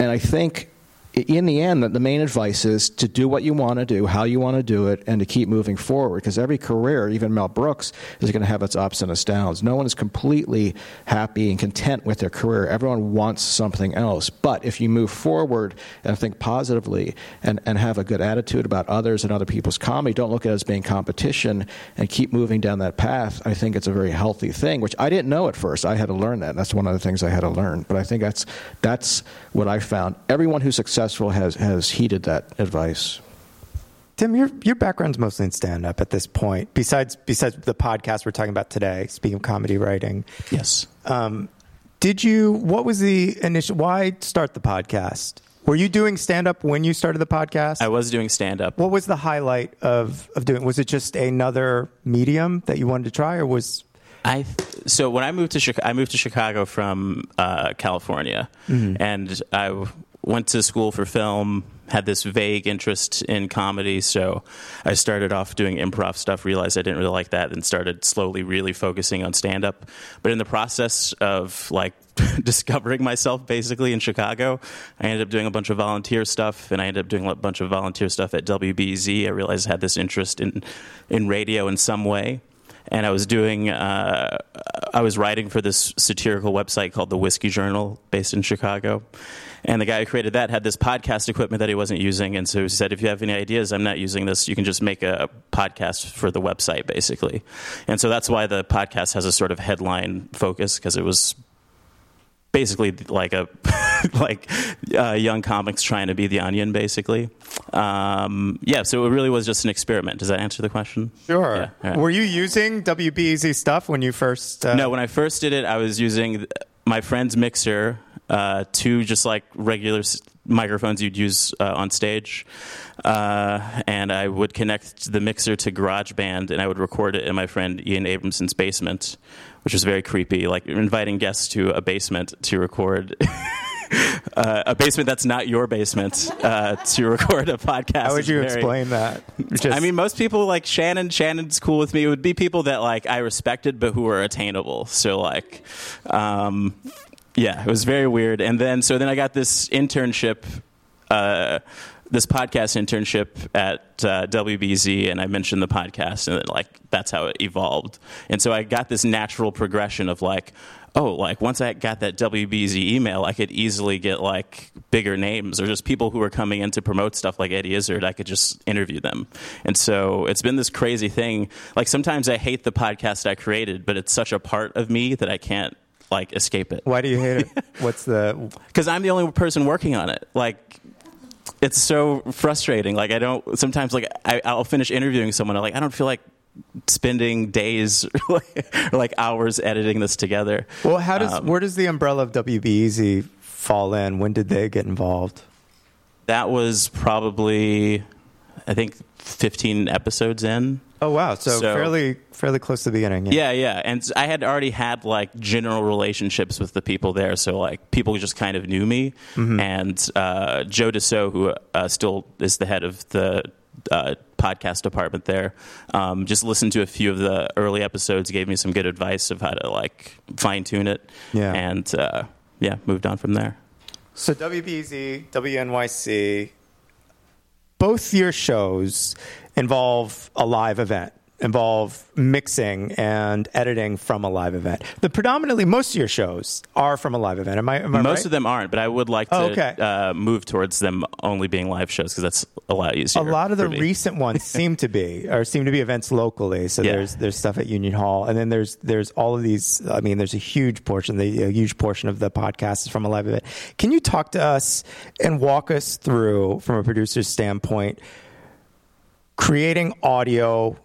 And I think in the end, the main advice is to do what you want to do, how you want to do it, and to keep moving forward. Because every career, even Mel Brooks, is going to have its ups and its downs. No one is completely happy and content with their career. Everyone wants something else. But if you move forward and think positively and, and have a good attitude about others and other people's comedy, don't look at it as being competition and keep moving down that path, I think it's a very healthy thing, which I didn't know at first. I had to learn that. That's one of the things I had to learn. But I think that's, that's what I found. Everyone who's successful successful has, has heeded that advice. Tim, your your background's mostly in stand up at this point. Besides besides the podcast we're talking about today, speaking of comedy writing. Yes. Um, did you? What was the initial? Why start the podcast? Were you doing stand up when you started the podcast? I was doing stand up. what was the highlight of of doing? Was it just another medium that you wanted to try, or was I so when I moved to Chicago, I moved to Chicago from uh, California, and I w- went to school for film. Had this vague interest in comedy, so I started off doing improv stuff. Realized I didn't really like that, and started slowly really focusing on stand up. But in the process of like <laughs> discovering myself, basically in Chicago, I ended up doing a bunch of volunteer stuff, and I ended up doing a bunch of volunteer stuff at WBEZ. I realized I had this interest in in radio in some way and I was doing, uh, I was writing for this satirical website called the Whiskey Journal, based in Chicago. And the guy who created that had this podcast equipment that he wasn't using, and so he said, "If you have any ideas, I'm not using this. You can just make a podcast for the website, basically." And so that's why the podcast has a sort of headline focus because it was basically like a <laughs> like uh, young comics trying to be the onion basically um, yeah so it really was just an experiment does that answer the question sure? Yeah, right. Were you using WBEZ stuff when you first? Uh, no when i first did it i was using my friend's mixer uh, two just like regular s- microphones you'd use uh, on stage uh, and i would connect the mixer to garageband and i would record it in my friend ian abramson's basement which was very creepy like inviting guests to a basement to record <laughs> uh, a basement that's not your basement uh, to record a podcast. How would you very- explain that? Just- <laughs> I mean, most people like Shannon. Shannon's cool with me. It would be people that like I respected, but who were attainable. So like, um, yeah, it was very weird. And then so then I got this internship. Uh, this podcast internship at uh, WBEZ, and I mentioned the podcast, and like that's how it evolved. And so I got this natural progression of like, oh, like once I got that WBEZ email, I could easily get like bigger names or just people who are coming in to promote stuff like Eddie Izzard. I could just interview them. And so it's been this crazy thing. Like sometimes I hate the podcast I created, but it's such a part of me that I can't like escape it why do you hate it? <laughs> What's the? because I'm the only person working on it. Like, it's so frustrating. Like, I don't. Sometimes, like, I, I'll finish interviewing someone. I'm like, I don't feel like spending days <laughs> or like hours editing this together. Well, how does Um, where does the umbrella of WBEZ fall in? When did they get involved? That was probably, I think, 15 episodes in. Oh wow, so, So- fairly fairly close to the beginning. Yeah, yeah. And I had already had like general relationships with the people there. So like people just kind of knew me. And uh, Joe Dassault, who uh, still is the head of the uh, podcast department there, um, just listened to a few of the early episodes, gave me some good advice of how to like fine tune it. Yeah. And uh, yeah, moved on from there. So WBEZ, WNYC, both your shows involve a live event, involve mixing and editing from a live event. The predominantly most of your shows are from a live event. Am I? Am I Most right? of them aren't, but I would like to Oh, okay. uh, move towards them only being live shows because that's a lot easier. A lot of the me. recent ones <laughs> seem to be, or seem to be events locally. So Yeah. there's there's stuff at Union Hall, and then there's there's all of these. I mean, there's a huge portion, the a huge portion of the podcast is from a live event. Can you talk to us and walk us through, from a producer's standpoint, creating audio,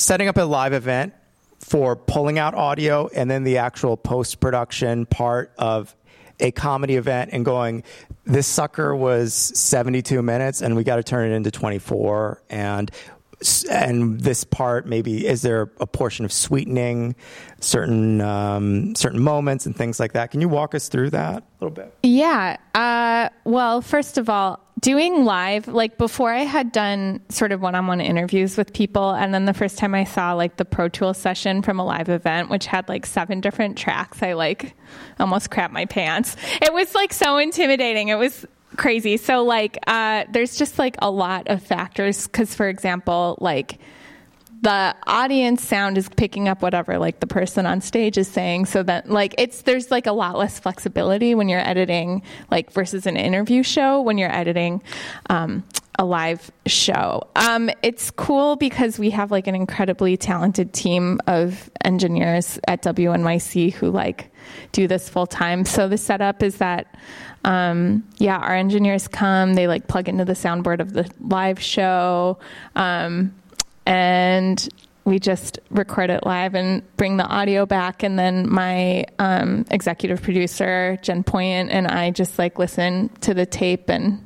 setting up a live event for pulling out audio, and then the actual post production part of a comedy event and going, this sucker was 72 minutes and we got to turn it into 24. And and this part maybe is there a portion of sweetening certain um, certain moments and things like that can you walk us through that a little bit Yeah. Uh, well, first of all, doing live, like before I had done sort of one on one interviews with people. And then the first time I saw like the Pro Tool session from a live event, which had like seven different tracks, I like almost crap my pants. It was like so intimidating. It was crazy. So, like, uh, there's just like a lot of factors. Cause, for example, like, the audience sound is picking up whatever like the person on stage is saying so that like it's there's like a lot less flexibility when you're editing like versus an interview show when you're editing um, a live show. Um, it's cool because we have like an incredibly talented team of engineers at wnyc who like do this full time so the setup is that um, yeah our engineers come they like plug into the soundboard of the live show um, and we just record it live and bring the audio back. And then my um, executive producer jen poyant and i just like listen to the tape and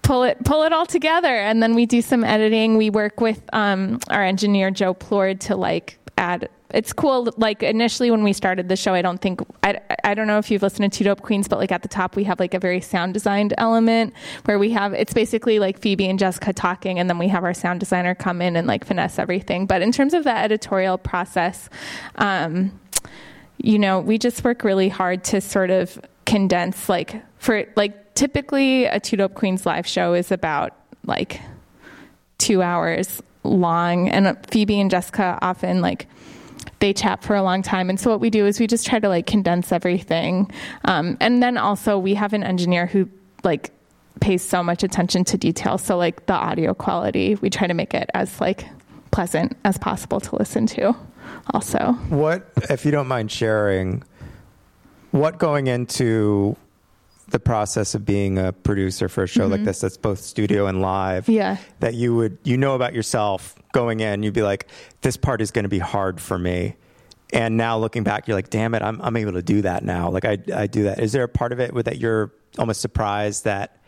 pull it pull it all together. And then we do some editing. We work with um, our engineer joe Plourde to like add it's cool. Like initially when we started the show i don't think I, I don't know if you've listened to two dope queens but like at the top we have like a very sound designed element where we have it's basically like phoebe and jessica talking and then we have our sound designer come in and like finesse everything. But in terms of the editorial process um, you know we just work really hard to sort of condense like for like typically a two dope queens live show is about like two hours long and phoebe and jessica often like they chat for a long time. And so what we do is we just try to like condense everything. Um, and then also we have an engineer who like pays so much attention to detail. So like the audio quality we try to make it as like pleasant as possible to listen to also. What, if you don't mind sharing, what going into the process of being a producer for a show like this that's both studio and live Mm-hmm. Yeah. that you would you know about yourself going in you'd be like this part is going to be hard for me and now looking back you're like damn it I'm, I'm able to do that now like I, I do that is there a part of it with that you're almost surprised that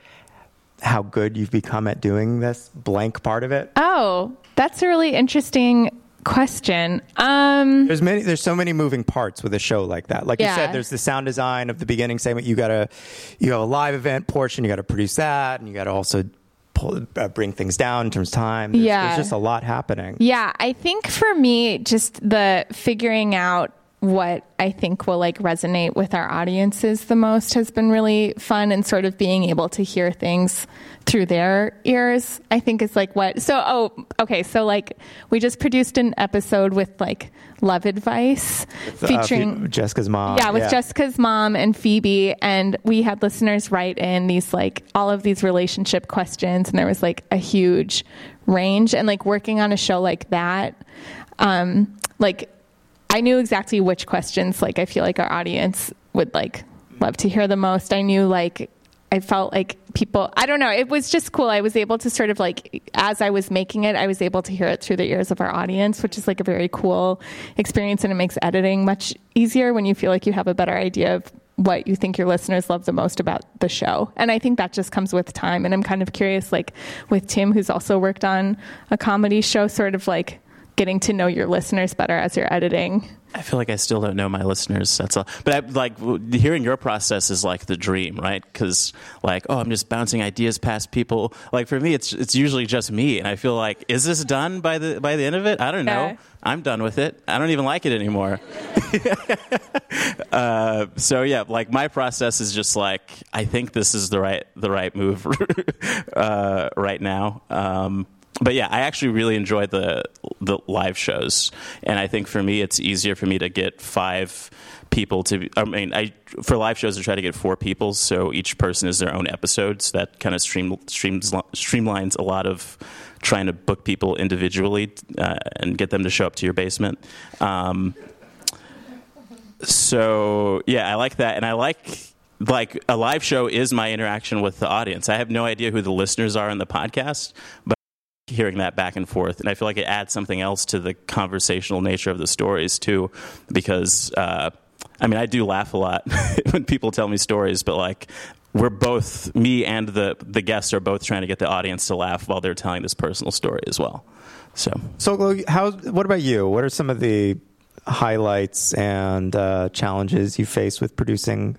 how good you've become at doing this blank part of it oh that's a really interesting question um There's many. There's so many moving parts with a show like that. Like you said, there's the sound design of the beginning segment. You got to, you have a live event portion. You got to produce that, and you got to also pull, uh, bring things down in terms of time. There's, Yeah. there's just a lot happening. Yeah, I think for me, just the figuring out what I think will like resonate with our audiences the most has been really fun and sort of being able to hear things through their ears. I think is like what so oh okay, so like we just produced an episode with like love advice Uh, featuring Jessica's mom. yeah, with Jessica's mom and Phoebe, and we had listeners write in these like all of these relationship questions, and there was like a huge range. And like working on a show like that, um, like I knew exactly which questions like I feel like our audience would like love to hear the most. I knew like I felt like people I don't know, it was just cool. I was able to sort of like as I was making it, I was able to hear it through the ears of our audience, which is like a very cool experience and it makes editing much easier when you feel like you have a better idea of what you think your listeners love the most about the show. And I think that just comes with time and I'm kind of curious like with Tim who's also worked on a comedy show sort of like getting to know your listeners better as you're editing. I feel like I still don't know my listeners. That's all. But I, like hearing your process is like the dream, right? Because like, oh, I'm just bouncing ideas past people. Like for me, it's it's usually just me, and I feel like, is this done by the by the end of it? I don't know. Yeah. I'm done with it. I don't even like it anymore. <laughs> uh, so yeah, like my process is just like I think this is the right the right move <laughs> uh, right now. Um, but yeah, I actually really enjoy the the live shows, and I think for me, it's easier for me to get five people to. I mean, I for live shows, I try to get four people, so each person is their own episode. So that kind of stream, streams, streamlines a lot of trying to book people individually uh, and get them to show up to your basement. Um, so yeah, I like that, and I like like a live show is my interaction with the audience. I have no idea who the listeners are in the podcast, but hearing that back and forth, and I feel like it adds something else to the conversational nature of the stories too, because. Uh, I mean, I do laugh a lot <laughs> when people tell me stories, but like we're both me and the the guests are both trying to get the audience to laugh while they're telling this personal story as well. So So, how? What about you? What are some of the highlights and uh, challenges you face with producing?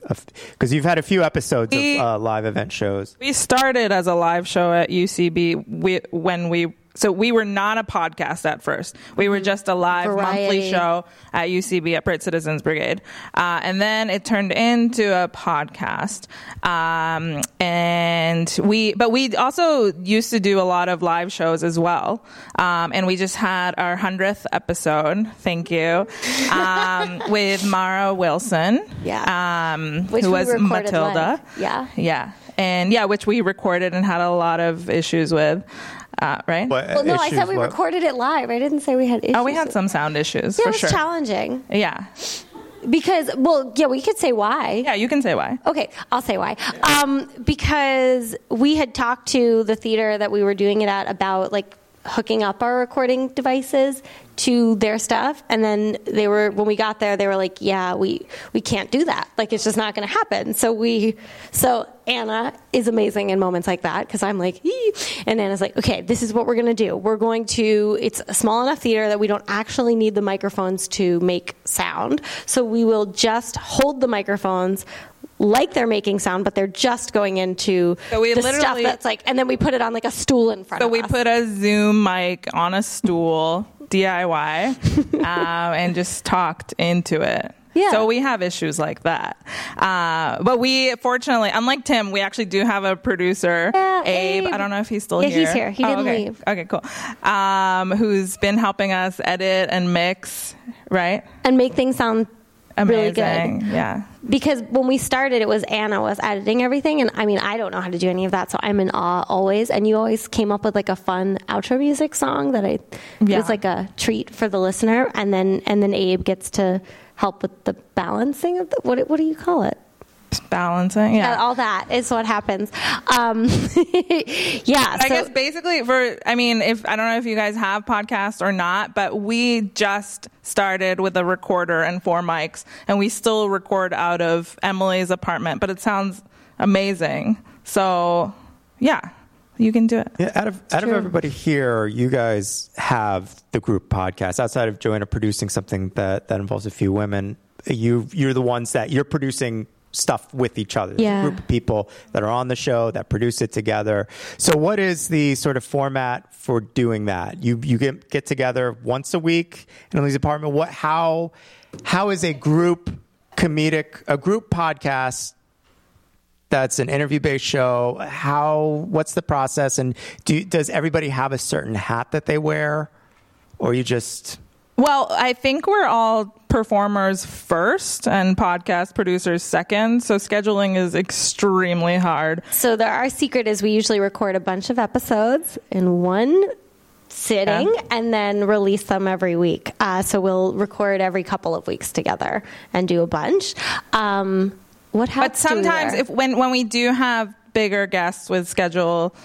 Because you've had a few episodes of uh, live event shows. We started as a live show at UCB we, when we so we were not a podcast at first. We were just a live monthly show at UCB at Upright Citizens Brigade, uh, and then it turned into a podcast. Um, and we, but we also used to do a lot of live shows as well. Um, and we just had our hundredth episode. Thank you, um, <laughs> with Mara Wilson. Yeah. Um, Which who was Matilda. live. Yeah. Yeah. And yeah, which we recorded and had a lot of issues with, uh, right? What Well, no, I said we what- recorded it live. I didn't say we had issues. Oh, we had some sound issues Yeah, for it was sure. challenging yeah. because, well, yeah, we could say why. Yeah, you can say why. Okay, I'll say why. Um, because we had talked to the theater that we were doing it at about like hooking up our recording devices to their stuff and then they were when we got there they were like yeah we we can't do that like it's just not going to happen so we so anna is amazing in moments like that because i'm like Ee! and anna's like okay this is what we're going to do we're going to it's a small enough theater that we don't actually need the microphones to make sound so we will just hold the microphones like they're making sound, but they're just going into So we the stuff that's like, and then we put it on like a stool in front. So we us. put a Zoom mic on a stool, DIY, <laughs> um, and just talked into it. Yeah. So we have issues like that. Uh, but we, fortunately, unlike Tim, we actually do have a producer, Yeah, Abe. Abe. I don't know if he's still Yeah, here. he's here. He Oh, didn't okay. leave. Okay, cool. Um, who's been helping us edit and mix, right? and make things sound really Amazing. good. Yeah. Because when we started, it was Anna was editing everything, and I mean, I don't know how to do any of that, so I'm in awe always. And you always came up with like a fun outro music song that I Yeah. was like a treat for the listener, and then and then Abe gets to help with the balancing of the what what do you call it? Balancing. Yeah. All that is what happens. Um, <laughs> yeah, I so- guess basically for I mean if I don't know if you guys have podcasts or not, but we just started with a recorder and four mics and we still record out of Emily's apartment, but it sounds amazing. So, yeah, you can do it. Yeah, out of out of everybody here, you guys have the group podcast. Outside of Joanna producing something that that involves a few women, you you're the ones that you're producing stuff with each other. Yeah. a group of people that are on the show that produce it together. So, what is the sort of format for doing that? You you get get together once a week in Emily's apartment. What how how is a group comedic a group podcast that's an interview based show how what's the process and do does everybody have a certain hat that they wear or you just Well, I think we're all performers first and podcast producers second. So scheduling is extremely hard. So there, our secret is we usually record a bunch of episodes in one sitting Yeah. and then release them every week. Uh, so we'll record every couple of weeks together and do a bunch. Um, what But do we sometimes, if when when we do have bigger guests with schedule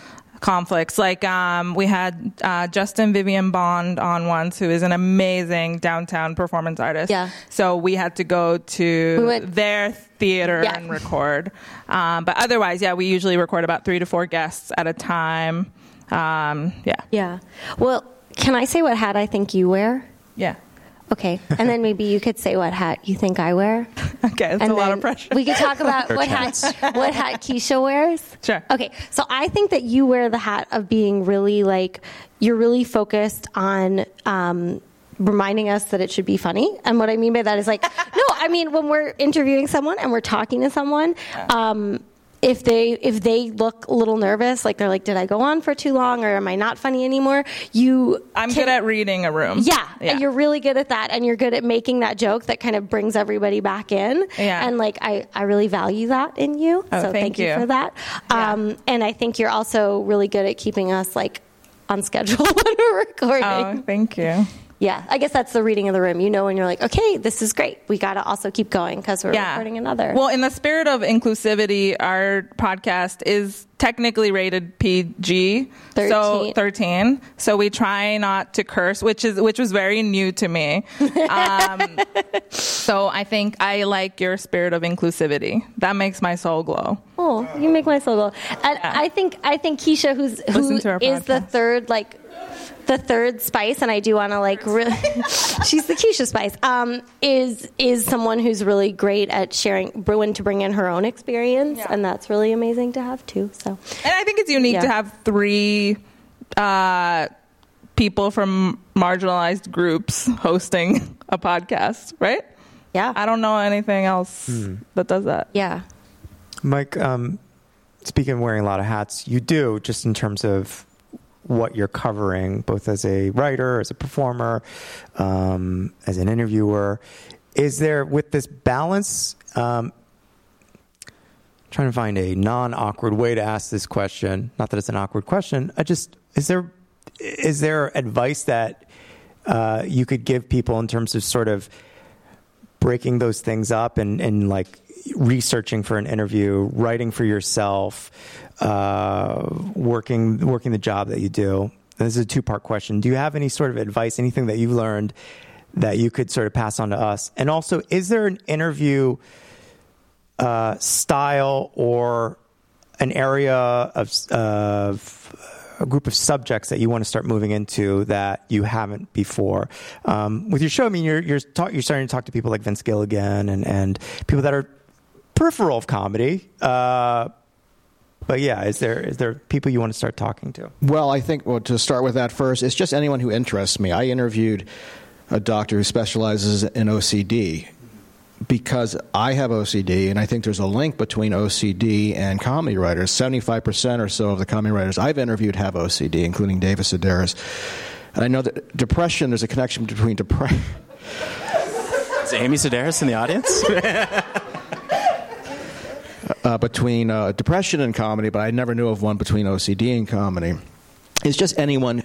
conflicts, like um, we had uh, Justin Vivian Bond on once, who is an amazing downtown performance artist. Yeah. So we had to go to We went- their theater Yeah. and record. Um, but otherwise, yeah, we usually record about three to four guests at a time. Um, yeah. yeah. Well, can I say what hat I think you wear? Yeah. Okay, and then maybe you could say what hat you think I wear. <laughs> Okay, that's and a lot of pressure. We could talk <laughs> about what hat <laughs> what hat Keisha wears. Sure. Okay, so I think that you wear the hat of being really like you're really focused on um, reminding us that it should be funny. And what I mean by that is like, no, I mean when we're interviewing someone and we're talking to someone. Um, if they if they look a little nervous, like they're like, did I go on for too long, or am I not funny anymore? You, I'm can- good at reading a room. yeah, and you're really good at that, and you're good at making that joke that kind of brings everybody back in. Yeah. And like, I, I really value that in you. Oh, so thank you. you. for that. Yeah. Um, and I think you're also really good at keeping us like on schedule <laughs> when we're recording. Oh, thank you. Yeah, I guess that's the reading of the room. You know, when you're like, okay, this is great. We got to also keep going because we're recording another. Well, in the spirit of inclusivity, our podcast is technically rated PG, so 13. 13. So we try not to curse, which is which was very new to me. Um, <laughs> so I think I like your spirit of inclusivity. That makes my soul glow. Oh, you make my soul glow. And I think I think Keisha, who's who is Listen to our is the third like the third spice, and I do want to like really. <laughs> she's the Keisha spice. Um, is is someone who's really great at sharing, Bruin to bring in her own experience, Yeah. and that's really amazing to have too. So And I think it's unique Yeah. to have three uh, people from marginalized groups hosting a podcast, right? yeah, I don't know anything else that does that. yeah. mike um, speaking of wearing a lot of hats you do just in terms of what you're covering both as a writer as a performer um, as an interviewer. Is there with this balance um, trying to find a non-awkward way to ask this question not that it's an awkward question i just is there is there advice that uh, you could give people in terms of sort of breaking those things up and, and like researching for an interview, writing for yourself, uh, working working the job that you do. this is a two part question. Do you have any sort of advice, anything that you've learned that you could sort of pass on to us? And also, is there an interview uh, style or an area of, of a group of subjects that you want to start moving into that you haven't before. Um, with your show, I mean, you're you're, you're starting to talk to people like Vince Gilligan and and people that are peripheral of comedy. Uh, but yeah, is there is there people you want to start talking to? Well, I think well to start with that first, it's just anyone who interests me. I interviewed a doctor who specializes in OCD because I have OCD, and I think there's a link between OCD and comedy writers. 75% or so of the comedy writers I've interviewed have OCD, including David Sedaris. And I know that depression, there's a connection between depression. Is Amy Sedaris in the audience? <laughs> uh, between uh, depression and comedy, but I never knew of one between OCD and comedy It's just anyone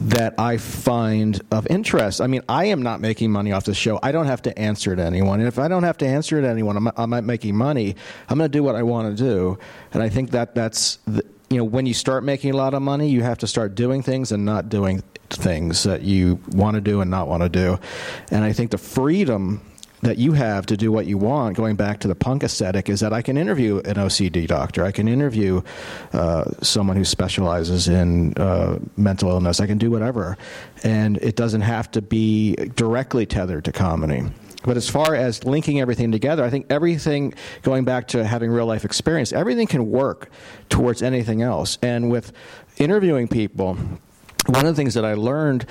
that I find of interest. I mean, I am not making money off the show. I don't have to answer to anyone. And if I don't have to answer to anyone, I'm, I'm not making money. I'm going to do what I want to do. And I think that that's, the, you know, when you start making a lot of money, you have to start doing things and not doing things that you want to do and not want to do. And I think the freedom that you have to do what you want, going back to the punk aesthetic, is that I can interview an OCD doctor. I can interview uh, someone who specializes in uh, mental illness. I can do whatever. And it doesn't have to be directly tethered to comedy. But as far as linking everything together, I think everything, going back to having real life experience, everything can work towards anything else. And with interviewing people, one of the things that I learned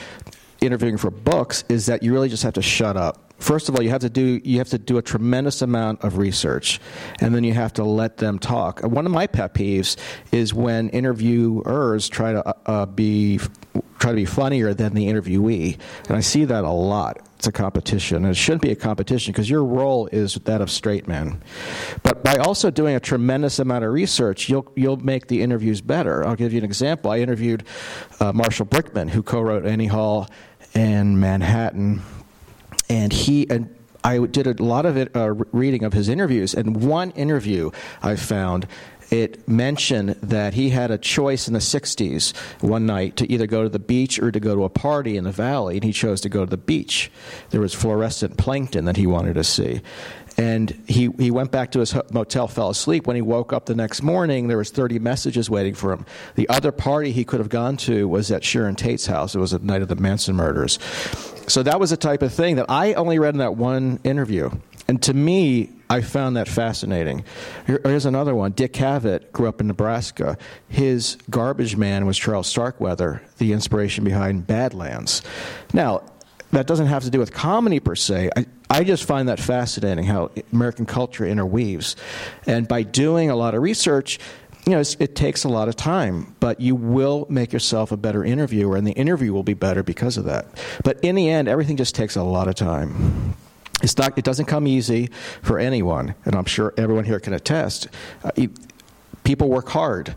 interviewing for books is that you really just have to shut up first of all, you have to do you have to do a tremendous amount of research, and then you have to let them talk. One of my pet peeves is when interviewers try to uh, uh, be try to be funnier than the interviewee, and I see that a lot. It's a competition, and it shouldn't be a competition because your role is that of straight man. But by also doing a tremendous amount of research, you'll you'll make the interviews better. I'll give you an example. I interviewed uh, Marshall Brickman, who co-wrote Annie Hall and Manhattan and he and I did a lot of it, uh, reading of his interviews, and one interview I found it mentioned that he had a choice in the 60s one night to either go to the beach or to go to a party in the valley, and he chose to go to the beach. There was fluorescent plankton that he wanted to see. And he, he went back to his motel, fell asleep. When he woke up the next morning, there was 30 messages waiting for him. The other party he could have gone to was at Sharon Tate's house. It was the night of the Manson murders. So that was the type of thing that I only read in that one interview. And to me, I found that fascinating. Here, here's another one. Dick Cavett grew up in Nebraska. His garbage man was Charles Starkweather, the inspiration behind Badlands. Now, that doesn't have to do with comedy per se. I, I just find that fascinating how American culture interweaves. And by doing a lot of research, you know, it takes a lot of time, but you will make yourself a better interviewer, and the interview will be better because of that. But in the end, everything just takes a lot of time. It's not, it doesn't come easy for anyone, and I'm sure everyone here can attest. Uh, people work hard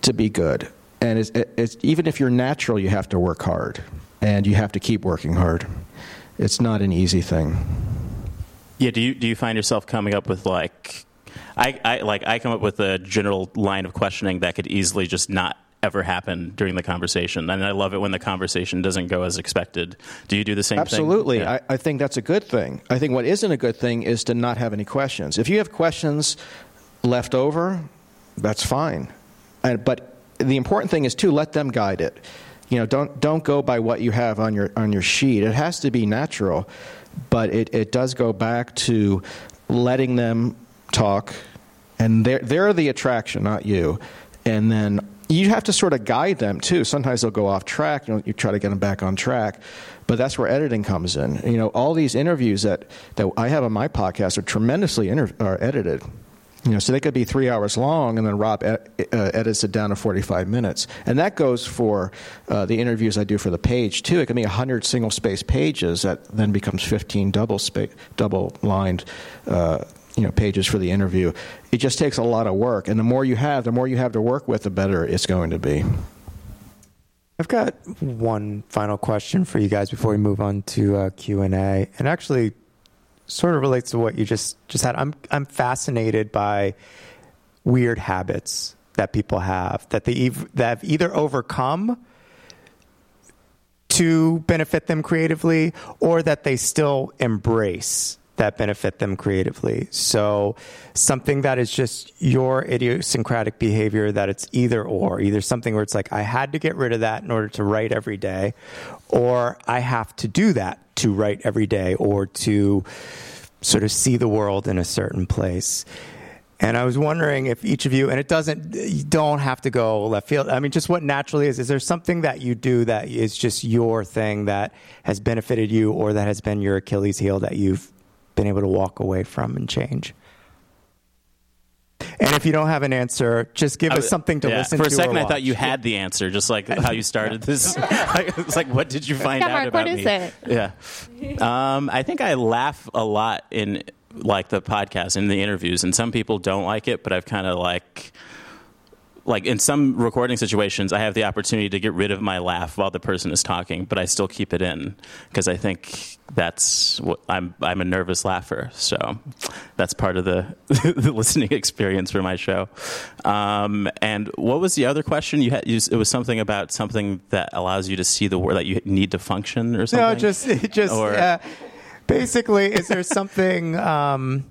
to be good, and it's, it's, even if you're natural, you have to work hard, and you have to keep working hard. It's not an easy thing. Yeah. Do you do you find yourself coming up with like I, I like I come up with a general line of questioning that could easily just not ever happen during the conversation. And I love it when the conversation doesn't go as expected. Do you do the same Absolutely. thing? Absolutely. I, I, think that's a good thing. I think what isn't a good thing is to not have any questions. If you have questions left over, that's fine. And, but the important thing is to let them guide it. You know, don't don't go by what you have on your on your sheet. It has to be natural, but it, it does go back to letting them talk, and they're, they're the attraction, not you. And then you have to sort of guide them too. Sometimes they'll go off track. You, know, you try to get them back on track, but that's where editing comes in. You know, all these interviews that, that I have on my podcast are tremendously inter- are edited. You know, so they could be three hours long, and then Rob ed- uh, edits it down to 45 minutes. And that goes for uh, the interviews I do for the page, too. It can be 100 single space pages that then becomes 15 double, spa- double lined uh, you know pages for the interview. It just takes a lot of work, and the more you have, the more you have to work with, the better it's going to be. I've got one final question for you guys before we move on to uh, Q and A, and actually, sort of relates to what you just just had. I'm I'm fascinated by weird habits that people have that they ev- that have either overcome to benefit them creatively or that they still embrace that benefit them creatively. So something that is just your idiosyncratic behavior that it's either or, either something where it's like I had to get rid of that in order to write every day or I have to do that to write every day or to sort of see the world in a certain place. And I was wondering if each of you, and it doesn't, you don't have to go left field. I mean, just what naturally is, is there something that you do that is just your thing that has benefited you or that has been your Achilles heel that you've been able to walk away from and change? And if you don't have an answer, just give us something to yeah. listen to. For to. a second, or I thought you had the answer, just like <laughs> how you started this. <laughs> <laughs> it's like, what did you find Yeah, out Mark, about what me? is it? Yeah. Um, I think I laugh a lot in like the podcast in the interviews, and some people don't like it, but I've kind of like. Like in some recording situations, I have the opportunity to get rid of my laugh while the person is talking, but I still keep it in because I think that's what I'm. I'm a nervous laugher, so that's part of the, <laughs> the listening experience for my show. Um, and what was the other question you had? You, it was something about something that allows you to see the world that you need to function or something. No, just <laughs> just Or- uh, basically, is there something um,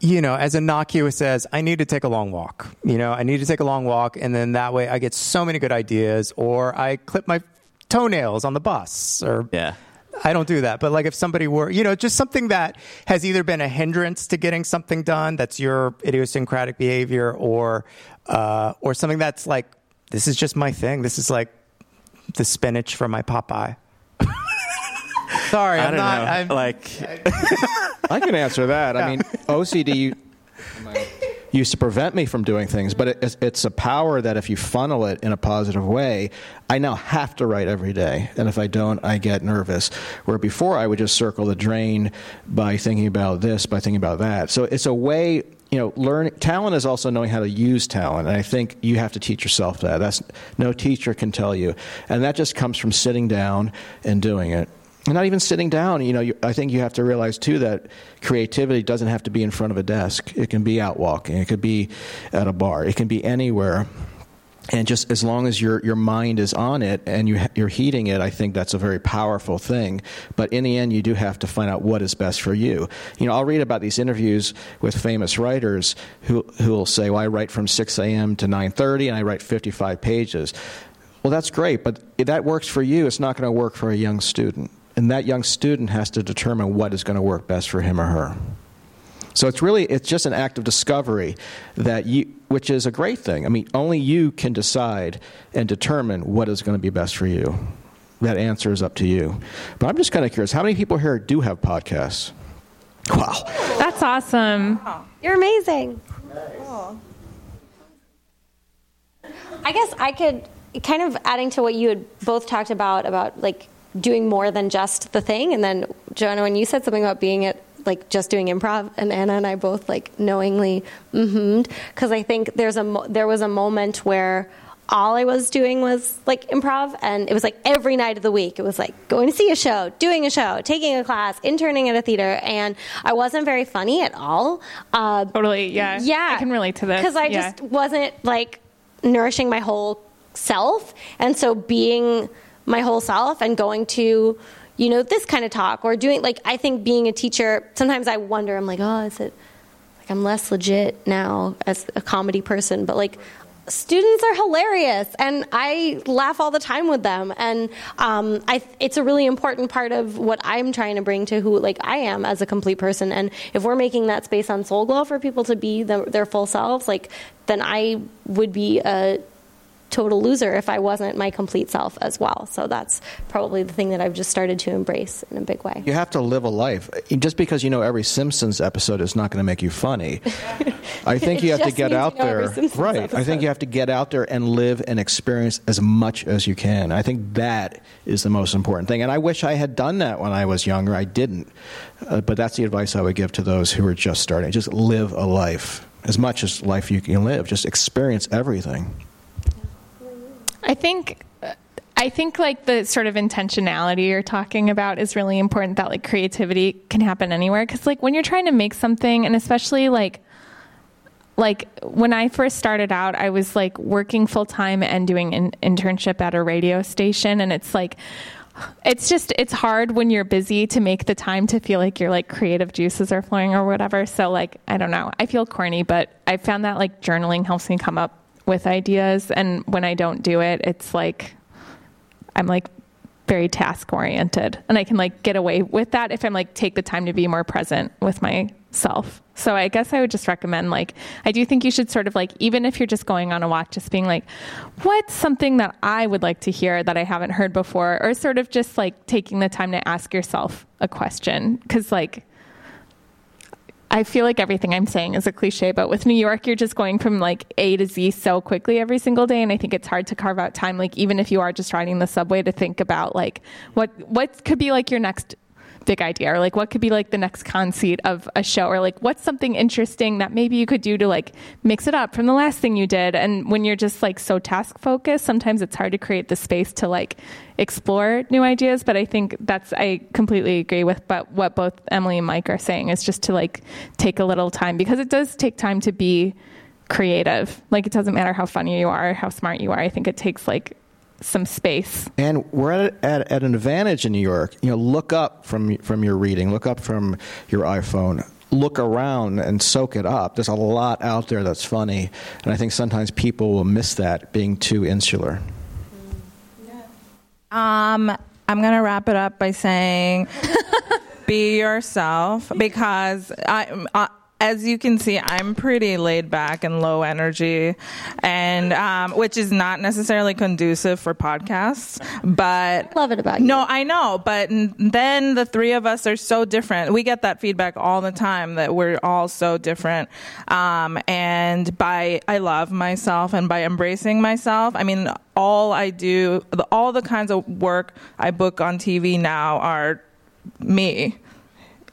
you know as innocuous as I need to take a long walk? You know, I need to take a long walk, and then that way I get so many good ideas, or I clip my toenails on the bus, or yeah. I don't do that. But like if somebody were, you know, just something that has either been a hindrance to getting something done, that's your idiosyncratic behavior, or uh, or something that's like this is just my thing. This is like the spinach from my Popeye. Sorry, I I'm don't not. know. I'm, like, <laughs> I can answer that. I mean, OCD used to prevent me from doing things, but it, it's, it's a power that if you funnel it in a positive way, I now have to write every day. And if I don't, I get nervous. Where before I would just circle the drain by thinking about this, by thinking about that. So it's a way. You know, learn talent is also knowing how to use talent, and I think you have to teach yourself that. That's no teacher can tell you, and that just comes from sitting down and doing it. And not even sitting down, you know, you, I think you have to realize too that creativity doesn't have to be in front of a desk. It can be out walking, it could be at a bar, it can be anywhere. And just as long as your, your mind is on it and you, you're heating it, I think that's a very powerful thing. But in the end, you do have to find out what is best for you. You know, I'll read about these interviews with famous writers who, who will say, well, I write from 6 a.m. to 9.30 and I write 55 pages. Well, that's great, but if that works for you, it's not going to work for a young student. And that young student has to determine what is going to work best for him or her. So it's really it's just an act of discovery that you which is a great thing. I mean, only you can decide and determine what is going to be best for you. That answer is up to you. But I'm just kind of curious, how many people here do have podcasts? Wow. That's awesome. You're amazing. I guess I could kind of adding to what you had both talked about about like doing more than just the thing, and then Joanna, when you said something about being at like just doing improv, and Anna and I both like knowingly mm-hmm because I think there's a mo- there was a moment where all I was doing was like improv, and it was like every night of the week. It was like going to see a show, doing a show, taking a class, interning at a theater, and I wasn't very funny at all. Uh, Totally. Yeah. yeah, I can relate to this. because I Yeah. just wasn't like nourishing my whole self, and so being my whole self and going to you know this kind of talk or doing like I think being a teacher. Sometimes I wonder. I'm like, oh, is it like I'm less legit now as a comedy person, but like students are hilarious and I laugh all the time with them and um, I, it's a really important part of what I'm trying to bring to who like I am as a complete person and if we're making that space on Soul Glow for people to be the, their full selves like then I would be a total loser if I wasn't my complete self as well so that's probably the thing that I've just started to embrace in a big way You have to live a life. Just because you know every Simpsons episode is not going to make you funny. <laughs> I think you have to get out you know every there. Right. I think you have to get out there and live and experience as much as you can. I think that is the most important thing. And I wish I had done that when I was younger. I didn't. Uh, but that's the advice I would give to those who are just starting. Just live a life. As much as life you can live. Just experience everything. I think I think like the sort of intentionality you're talking about is really important that like creativity can happen anywhere cuz like when you're trying to make something and especially like like when I first started out, I was like working full time and doing an internship at a radio station, and it's like it's just it's hard when you're busy to make the time to feel like your like creative juices are flowing or whatever. So like I don't know. I feel corny, but I found that like journaling helps me come up with ideas and when I don't do it, it's like I'm like very task oriented and I can like get away with that if I'm like take the time to be more present with myself. So I guess I would just recommend like I do think you should sort of like even if you're just going on a walk just being like what's something that I would like to hear that I haven't heard before or sort of just like taking the time to ask yourself a question cuz like I feel like everything I'm saying is a cliche, but with New York, you're just going from like A to Z so quickly every single day, and I think it's hard to carve out time. Like even if you are just riding the subway, to think about like what what could be like your next big idea or like what could be like the next conceit of a show or like what's something interesting that maybe you could do to like mix it up from the last thing you did? And when you're just like so task focused sometimes it's hard to create the space to like explore new ideas but i think that's i completely agree with but what both emily and mike are saying is just to like take a little time because it does take time to be creative. Like it doesn't matter how funny you are how smart you are i think it takes like some space. And we're at, at, at, an advantage in New York. You know, look up from from your reading, look up from your iPhone, look around and soak it up. There's a lot out there that's funny, and I think sometimes people will miss that being too insular. Um, I'm gonna wrap it up by saying. <laughs> be yourself because I, I, as you can see, I'm pretty laid back and low energy, and um, which is not necessarily conducive for podcasts. But love it about you. No, I know. But then the three of us are so different. We get that feedback all the time that we're all so different. Um, and by I love myself, and by embracing myself, I mean all I do, all the kinds of work I book on TV now are me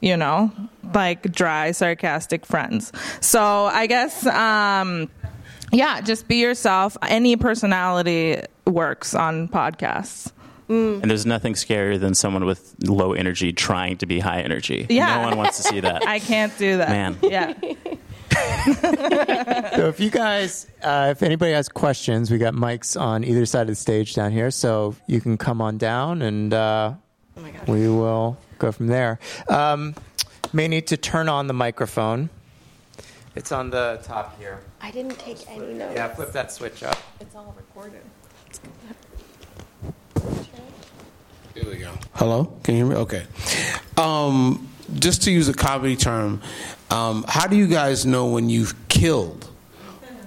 you know, like dry, sarcastic friends. So I guess, um, yeah, just be yourself. Any personality works on podcasts. Mm. And there's nothing scarier than someone with low energy trying to be high energy. Yeah. No one wants to see that. <laughs> I can't do that. Man. Yeah. <laughs> so if you guys, uh, if anybody has questions, we got mics on either side of the stage down here, so you can come on down and uh, oh we will go from there. Um, may need to turn on the microphone. It's on the top here. I didn't take any notes. Yeah, flip that switch up. It's all recorded. Here we go. Hello, can you hear me? Okay. Um, just to use a comedy term, um, how do you guys know when you've killed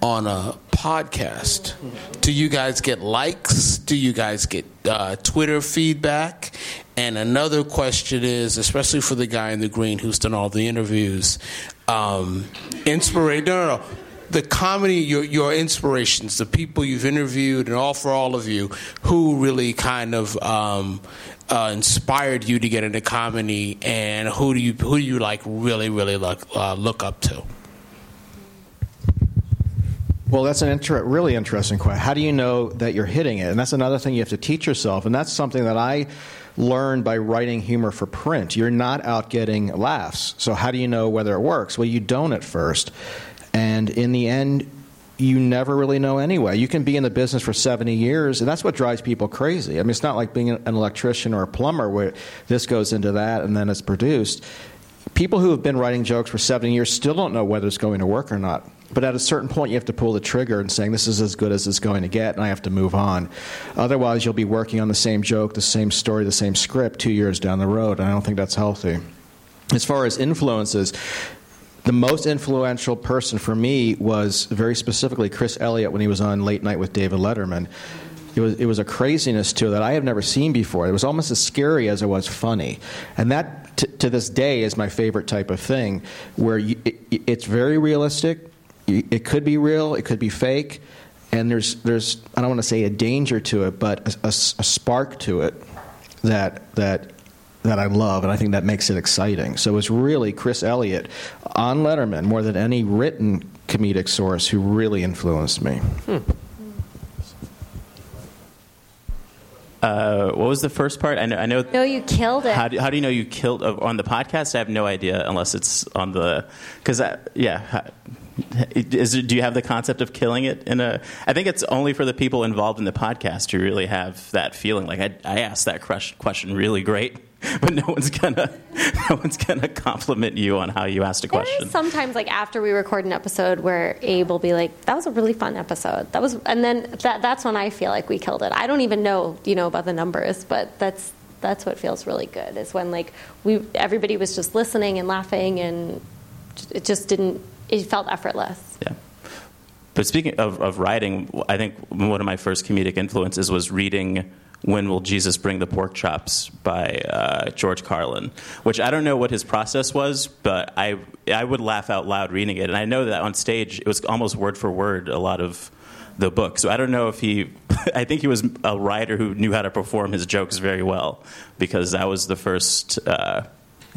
on a podcast? Do you guys get likes? Do you guys get uh, Twitter feedback? And another question is, especially for the guy in the green who's done all the interviews, um, inspiration. No, no, no. The comedy, your your inspirations, the people you've interviewed, and all for all of you, who really kind of um, uh, inspired you to get into comedy, and who do you who do you like really really look uh, look up to? Well, that's an inter- really interesting question. How do you know that you're hitting it? And that's another thing you have to teach yourself. And that's something that I learn by writing humor for print. You're not out getting laughs. So, how do you know whether it works? Well, you don't at first. And in the end, you never really know anyway. You can be in the business for 70 years, and that's what drives people crazy. I mean, it's not like being an electrician or a plumber where this goes into that and then it's produced. People who have been writing jokes for 70 years still don't know whether it's going to work or not. But at a certain point, you have to pull the trigger and saying, this is as good as it's going to get, and I have to move on. Otherwise, you'll be working on the same joke, the same story, the same script two years down the road, and I don't think that's healthy. As far as influences, the most influential person for me was very specifically Chris Elliott when he was on Late Night with David Letterman. It was, it was a craziness to that I have never seen before. It was almost as scary as it was funny. And that, t- to this day, is my favorite type of thing, where you, it, it's very realistic it could be real, it could be fake, and there's there's I don't want to say a danger to it, but a, a, a, spark to it that that that I love, and I think that makes it exciting. So it's really Chris Elliott on Letterman more than any written comedic source who really influenced me. Hmm. Uh, what was the first part? I know. I know. No, you killed it. How do, how do you know you killed uh, on the podcast? I have no idea unless it's on the because yeah Is do you have the concept of killing it in a? I think it's only for the people involved in the podcast who really have that feeling. Like I, I asked that question really great, <laughs> but no one's gonna, <laughs> no one's gonna compliment you on how you asked a question. sometimes like after we record an episode where Abe will be like, "That was a really fun episode." That was, and then that that's when I feel like we killed it. I don't even know, you know, about the numbers, but that's that's what feels really good. Is when like we everybody was just listening and laughing, and it just didn't. It felt effortless. Yeah. But speaking of, of writing, I think one of my first comedic influences was reading When Will Jesus Bring the Pork Chops by uh, George Carlin, which I don't know what his process was, but I, I would laugh out loud reading it. And I know that on stage, it was almost word for word a lot of the book. So I don't know if he, <laughs> I think he was a writer who knew how to perform his jokes very well because that was the first. Uh,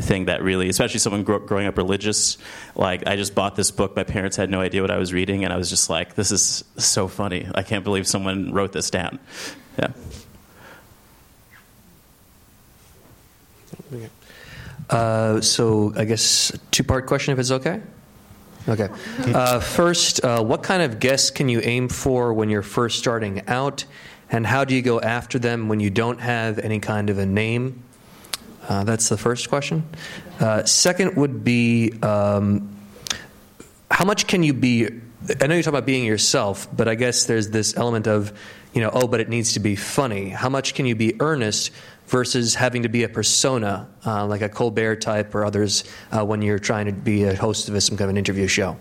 thing that really, especially someone grow, growing up religious, like I just bought this book. My parents had no idea what I was reading, and I was just like, "This is so funny! I can't believe someone wrote this down." Yeah. Uh, so I guess two part question if it's okay. Okay. Uh, first, uh, what kind of guests can you aim for when you're first starting out, and how do you go after them when you don't have any kind of a name? Uh, that's the first question. Uh, second would be um, how much can you be? I know you talk about being yourself, but I guess there's this element of, you know, oh, but it needs to be funny. How much can you be earnest versus having to be a persona, uh, like a Colbert type or others, uh, when you're trying to be a host of some kind of an interview show?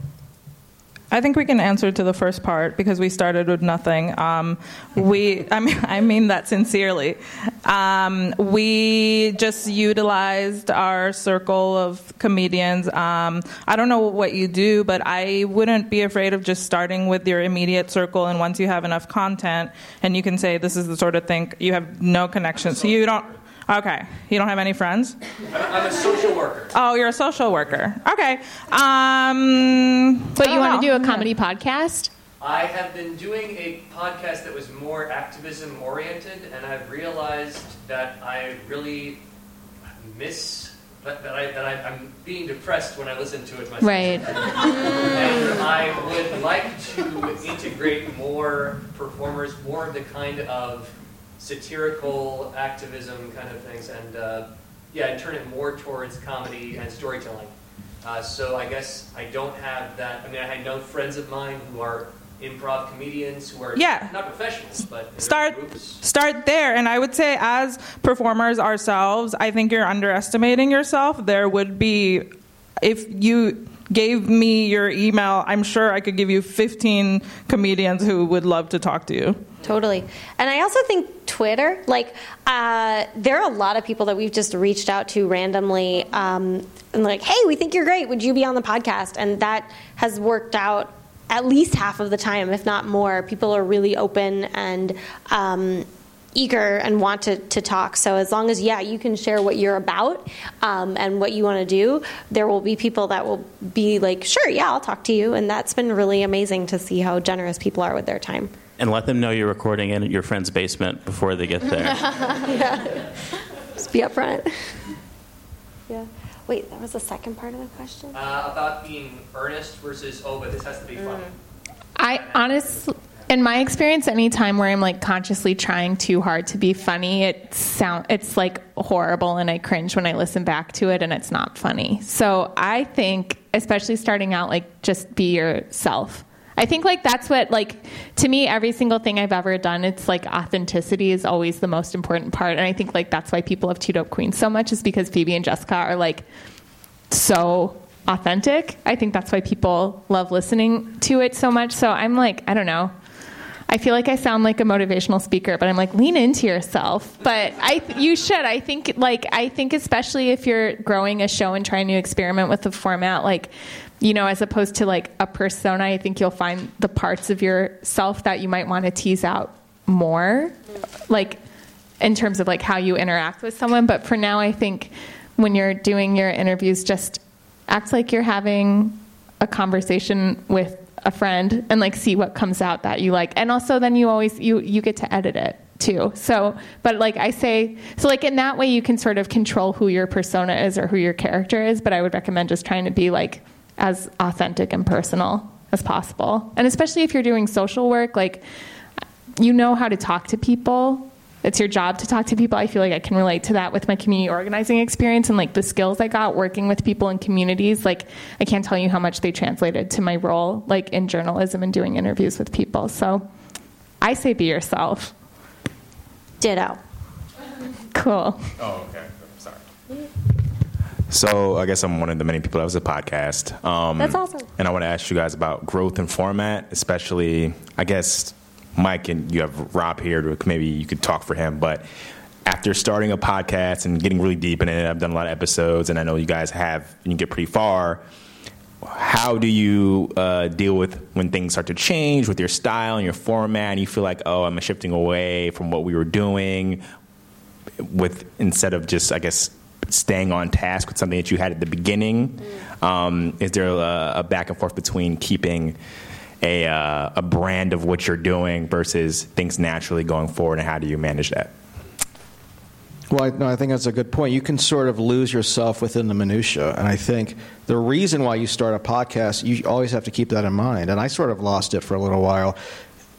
I think we can answer to the first part because we started with nothing. Um, we, I mean, <laughs> I mean that sincerely. Um, we just utilized our circle of comedians. Um, I don't know what you do, but I wouldn't be afraid of just starting with your immediate circle. And once you have enough content, and you can say this is the sort of thing you have no connection, so you don't. Okay. You don't have any friends? I'm a social worker. Oh, you're a social worker. Okay. Um, But you don't want to do a comedy podcast? I have been doing a podcast that was more activism oriented, and I've realized that I really miss that, that, I, that I, I'm being depressed when I listen to it myself. Right. and I would like to integrate more performers, more of the kind of satirical activism kind of things, and uh, yeah, and turn it more towards comedy and storytelling. Uh, so I guess I don't have that. I mean, I had no friends of mine who are improv comedians who are Yeah. not professionals, but start groups. start there and i would say as performers ourselves i think you're underestimating yourself there would be if you gave me your email i'm sure i could give you 15 comedians who would love to talk to you Totally. And I also think Twitter, like, uh, there are a lot of people that we've just reached out to randomly um, and, like, hey, we think you're great. Would you be on the podcast? And that has worked out at least half of the time, if not more. People are really open and, um, eager and want to, to talk. So as long as yeah, you can share what you're about um, and what you want to do, there will be people that will be like, sure, yeah, I'll talk to you. And that's been really amazing to see how generous people are with their time. And let them know you're recording in your friend's basement before they get there. <laughs> yeah. Just be upfront. yeah. Wait, that was the second part of the question. Uh, about being earnest versus oh, but this has to be fun. I honestly, in my experience, any time where I'm like consciously trying too hard to be funny, it sound it's like horrible, and I cringe when I listen back to it, and it's not funny. So I think, especially starting out, like just be yourself. I think like that's what like to me every single thing I've ever done it's like authenticity is always the most important part and I think like that's why people have Two Dope Queens so much is because Phoebe and Jessica are like so authentic. I think that's why people love listening to it so much. So I'm like, I don't know. I feel like I sound like a motivational speaker, but I'm like, lean into yourself. But I, you should. I think, like, I think especially if you're growing a show and trying to experiment with the format, like, you know, as opposed to like a persona, I think you'll find the parts of yourself that you might want to tease out more, like in terms of like how you interact with someone. But for now, I think when you're doing your interviews, just act like you're having a conversation with a friend and like see what comes out that you like. And also then you always you you get to edit it too. So, but like I say, so like in that way you can sort of control who your persona is or who your character is, but I would recommend just trying to be like as authentic and personal as possible. And especially if you're doing social work, like you know how to talk to people. It's your job to talk to people. I feel like I can relate to that with my community organizing experience and like the skills I got working with people in communities. Like I can't tell you how much they translated to my role like in journalism and doing interviews with people. So I say be yourself. Ditto. Cool. Oh, okay. Sorry. So I guess I'm one of the many people that was a podcast. Um, That's awesome. And I want to ask you guys about growth and format, especially I guess Mike and you have Rob here. To, maybe you could talk for him, but after starting a podcast and getting really deep in it, I've done a lot of episodes, and I know you guys have. and You get pretty far. How do you uh, deal with when things start to change with your style and your format, and you feel like, oh, I'm shifting away from what we were doing? with instead of just I guess staying on task with something that you had at the beginning? Um, is there a, a, back and forth between keeping a, uh, a brand of what you're doing versus things naturally going forward, and how do you manage that? Well, I, no, I think that's a good point. You can sort of lose yourself within the minutia, and I think the reason why you start a podcast, you always have to keep that in mind. And I sort of lost it for a little while.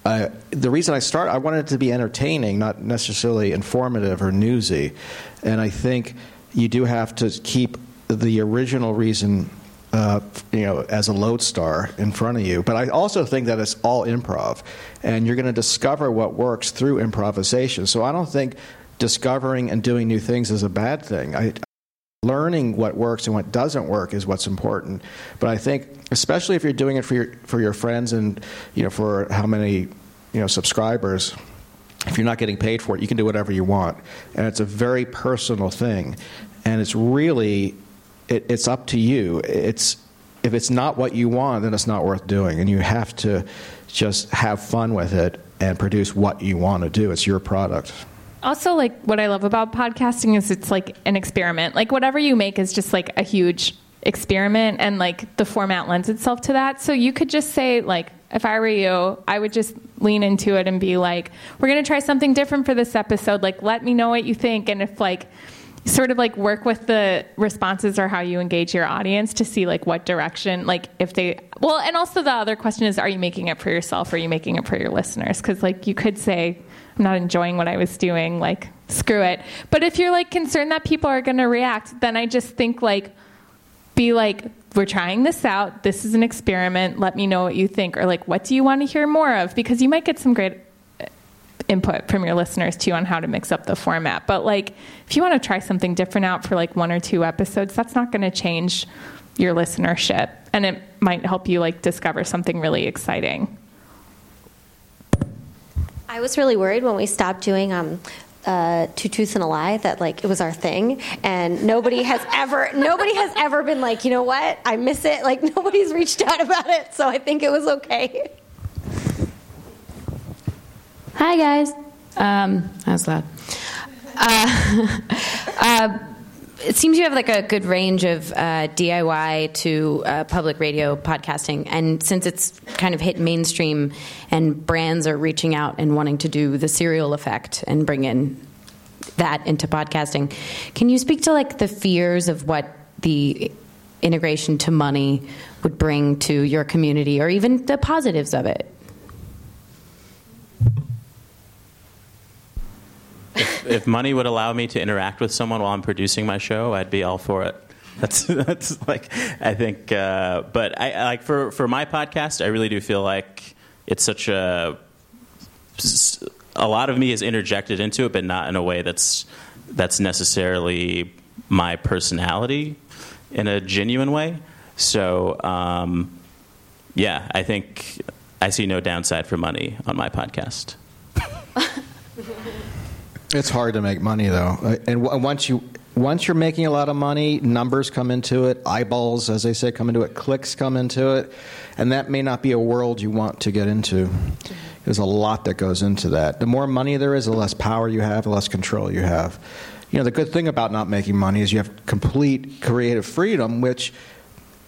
Uh, the reason I started, I wanted it to be entertaining, not necessarily informative or newsy. And I think you do have to keep the original reason, uh, you know, as a lodestar in front of you. But I also think that it's all improv, and you're going to discover what works through improvisation. So I don't think discovering and doing new things is a bad thing. I, learning what works and what doesn't work is what's important. But I think, especially if you're doing it for your for your friends and you know for how many you know subscribers, if you're not getting paid for it, you can do whatever you want, and it's a very personal thing, and it's really it, it's up to you. It's if it's not what you want, then it's not worth doing, and you have to just have fun with it and produce what you want to do. It's your product also like what I love about podcasting is it's like an experiment. Like whatever you make is just like a huge experiment and like the format lends itself to that. So you could just say like if I were you, I would just lean into it and be like, we're going to try something different for this episode. Like let me know what you think and if like sort of like work with the responses or how you engage your audience to see like what direction like if they well and also the other question is are you making it for yourself or are you making it for your listeners because like you could say I'm not enjoying what I was doing, like, screw it. But if you're like concerned that people are going to react, then I just think like, be like, we're trying this out. This is an experiment. Let me know what you think. Or like, what do you want to hear more of? Because you might get some great input from your listeners too on how to mix up the format. But like, if you want to try something different out for like one or two episodes, that's not going to change your listenership. And it might help you like discover something really exciting. I was really worried when we stopped doing um, uh, two truths and a lie that like it was our thing, and nobody has <laughs> ever nobody has ever been like, you know what, I miss it. Like <laughs> nobody's reached out about it, so I think it was okay. Hi guys, um, that? Uh, <laughs> uh, it seems you have like a good range of uh, DIY to uh, public radio podcasting, and since it's kind of hit mainstream, and brands are reaching out and wanting to do the serial effect and bring in that into podcasting, can you speak to like the fears of what the integration to money would bring to your community, or even the positives of it? If, if money would allow me to interact with someone while I'm producing my show, I'd be all for it. That's <laughs> that's like I think, uh, but I like for for my podcast, I really do feel like it's such a a lot of me is interjected into it, but not in a way that's that's necessarily my personality in a genuine way. So, um, yeah, I think I see no downside for money on my podcast. <laughs> It's hard to make money though, uh, and once you once you're making a lot of money, numbers come into it, eyeballs, as they say, come into it, clicks come into it, and that may not be a world you want to get into. There's a lot that goes into that. The more money there is, the less power you have, the less control you have. You know, the good thing about not making money is you have complete creative freedom, which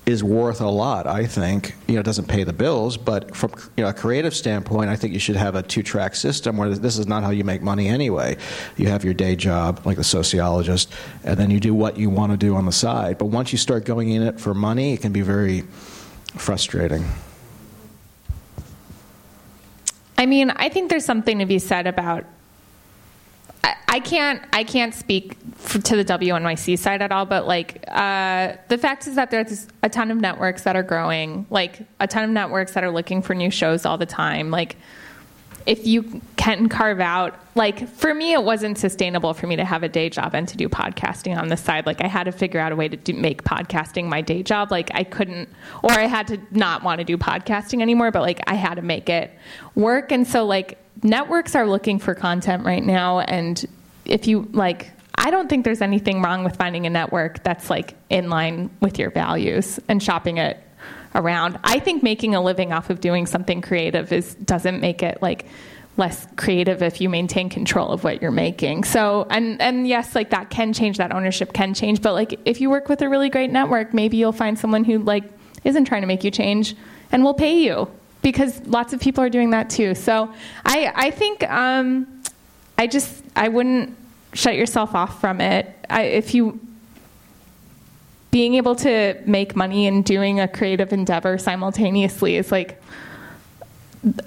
is worth a lot. I think you know it doesn't pay the bills, but from you know, a creative standpoint, I think you should have a two-track system where this is not how you make money anyway. You have your day job, like the sociologist, and then you do what you want to do on the side. But once you start going in it for money, it can be very frustrating. I mean, I think there's something to be said about I, can't. I can't speak to the WNYC side at all, but like uh, the fact is that there's a ton of networks that are growing, like a ton of networks that are looking for new shows all the time. Like, if you can carve out, like for me, it wasn't sustainable for me to have a day job and to do podcasting on the side. Like, I had to figure out a way to do, make podcasting my day job. Like, I couldn't, or I had to not want to do podcasting anymore. But like, I had to make it work, and so like networks are looking for content right now and if you like i don't think there's anything wrong with finding a network that's like in line with your values and shopping it around. I think making a living off of doing something creative is doesn't make it like less creative if you maintain control of what you're making. So and and yes like that can change that ownership can change but like if you work with a really great network maybe you'll find someone who like isn't trying to make you change and will pay you because lots of people are doing that too. So I, I think um, I just I wouldn't shut yourself off from it. I, if you being able to make money and doing a creative endeavor simultaneously is like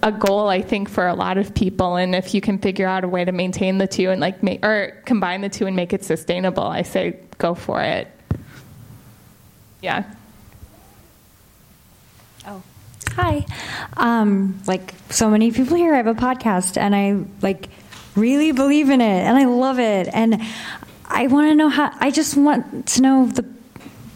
a goal I think for a lot of people and if you can figure out a way to maintain the two and like make, or combine the two and make it sustainable I say go for it. Yeah. Hi. Um, like so many people here, I have a podcast and I like really believe in it and I love it. And I want to know how, I just want to know the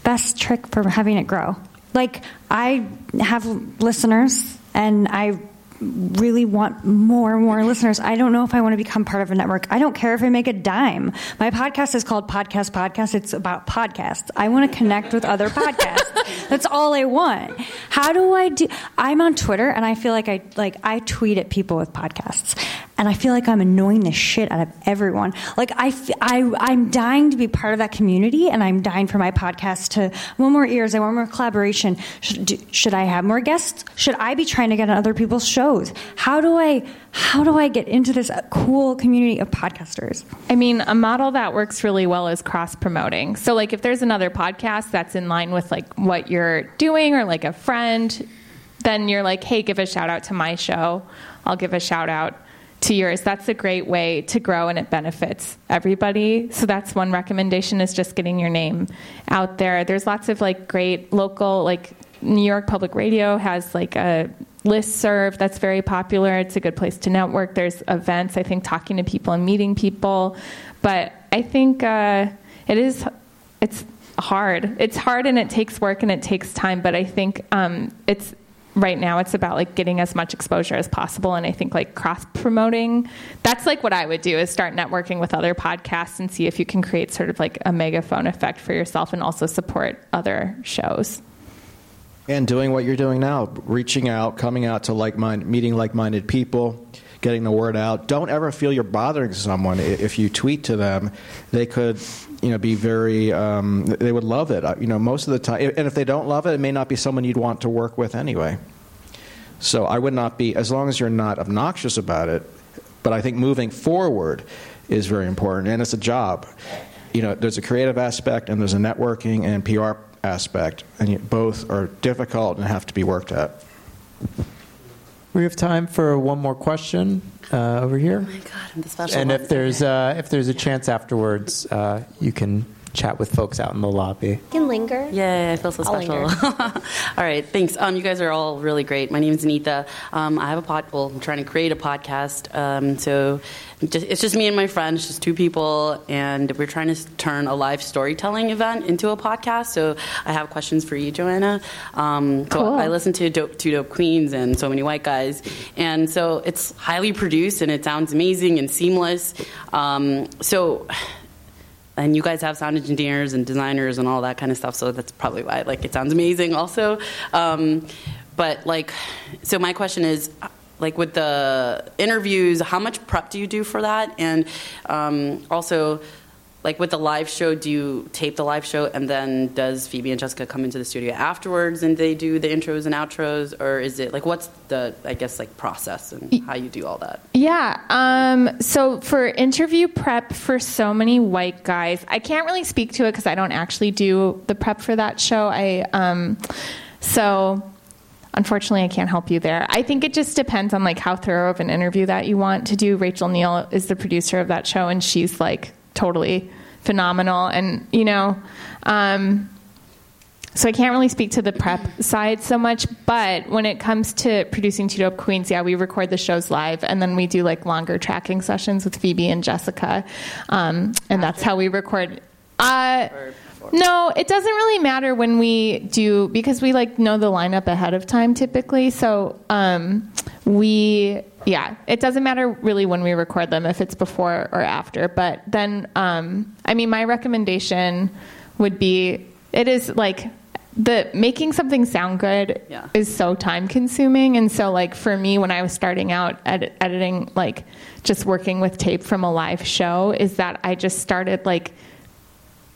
best trick for having it grow. Like, I have listeners and I really want more and more listeners. I don't know if I want to become part of a network. I don't care if I make a dime. My podcast is called Podcast Podcast. It's about podcasts. I want to connect with other podcasts. <laughs> That's all I want. How do I do I'm on Twitter and I feel like I like I tweet at people with podcasts. And I feel like I'm annoying the shit out of everyone. Like I, I I'm dying to be part of that community and I'm dying for my podcast to want more ears. I want more collaboration. Should, do, should I have more guests? Should I be trying to get on other people's shows? How do I how do I get into this cool community of podcasters? I mean, a model that works really well is cross promoting. So like if there's another podcast that's in line with like what you're doing or like a friend, then you're like, "Hey, give a shout out to my show. I'll give a shout out to yours." That's a great way to grow and it benefits everybody. So that's one recommendation is just getting your name out there. There's lots of like great local like New York Public Radio has like a list serve that's very popular. It's a good place to network. There's events, I think, talking to people and meeting people. But I think uh, it is, it's hard. It's hard and it takes work and it takes time. But I think um, it's, right now it's about like getting as much exposure as possible and i think like cross promoting that's like what i would do is start networking with other podcasts and see if you can create sort of like a megaphone effect for yourself and also support other shows and doing what you're doing now, reaching out, coming out to like mind, meeting like-minded people, getting the word out. Don't ever feel you're bothering someone. If you tweet to them, they could, you know, be very. Um, they would love it. Uh, you know, most of the time, and if they don't love it, it may not be someone you'd want to work with anyway. So I would not be, as long as you're not obnoxious about it. But I think moving forward is very important, and it's a job. You know, there's a creative aspect, and there's a networking and PR aspect, and both are difficult and have to be worked at. We have time for one more question uh, over here. Oh my God, I'm the special and one. if there's uh, if there's a chance afterwards, uh, you can chat with folks out in the lobby. can linger. Yeah, I feel so I'll special. <laughs> all right, thanks. Um, you guys are all really great. My name is Anita. Um, I have a pod. Well, I'm trying to create a podcast. Um, so just, it's just me and my friend. It's just two people, and we're trying to turn a live storytelling event into a podcast. So I have questions for you, Joanna. Um, so Cool. I listen to dope, Two Dope Queens and So Many White Guys, and so it's highly produced and it sounds amazing and seamless. Um, so and you guys have sound engineers and designers and all that kind of stuff so that's probably why like it sounds amazing also. Um, but like so my question is like with the interviews how much prep do you do for that? And um, also like with the live show do you tape the live show and then does phoebe and jessica come into the studio afterwards and they do the intros and outros or is it like what's the i guess like process and how you do all that Yeah. Um, so for interview prep for so many white guys, I can't really speak to it because I don't actually do the prep for that show. I um, so unfortunately, I can't help you there. I think it just depends on like how thorough of an interview that you want to do. Rachel Neal is the producer of that show, and she's like totally phenomenal. And you know, um, so I can't really speak to the prep side so much, but when it comes to producing Two Dope Queens, yeah, we record the shows live, and then we do like longer tracking sessions with Phoebe and Jessica, um, and that's how we record. Uh, no, it doesn't really matter when we do because we like know the lineup ahead of time typically. So um, we, yeah, it doesn't matter really when we record them if it's before or after. But then, um, I mean, my recommendation would be it is like the making something sound good Yeah. is so time consuming and so like for me when i was starting out ed- editing like just working with tape from a live show is that i just started like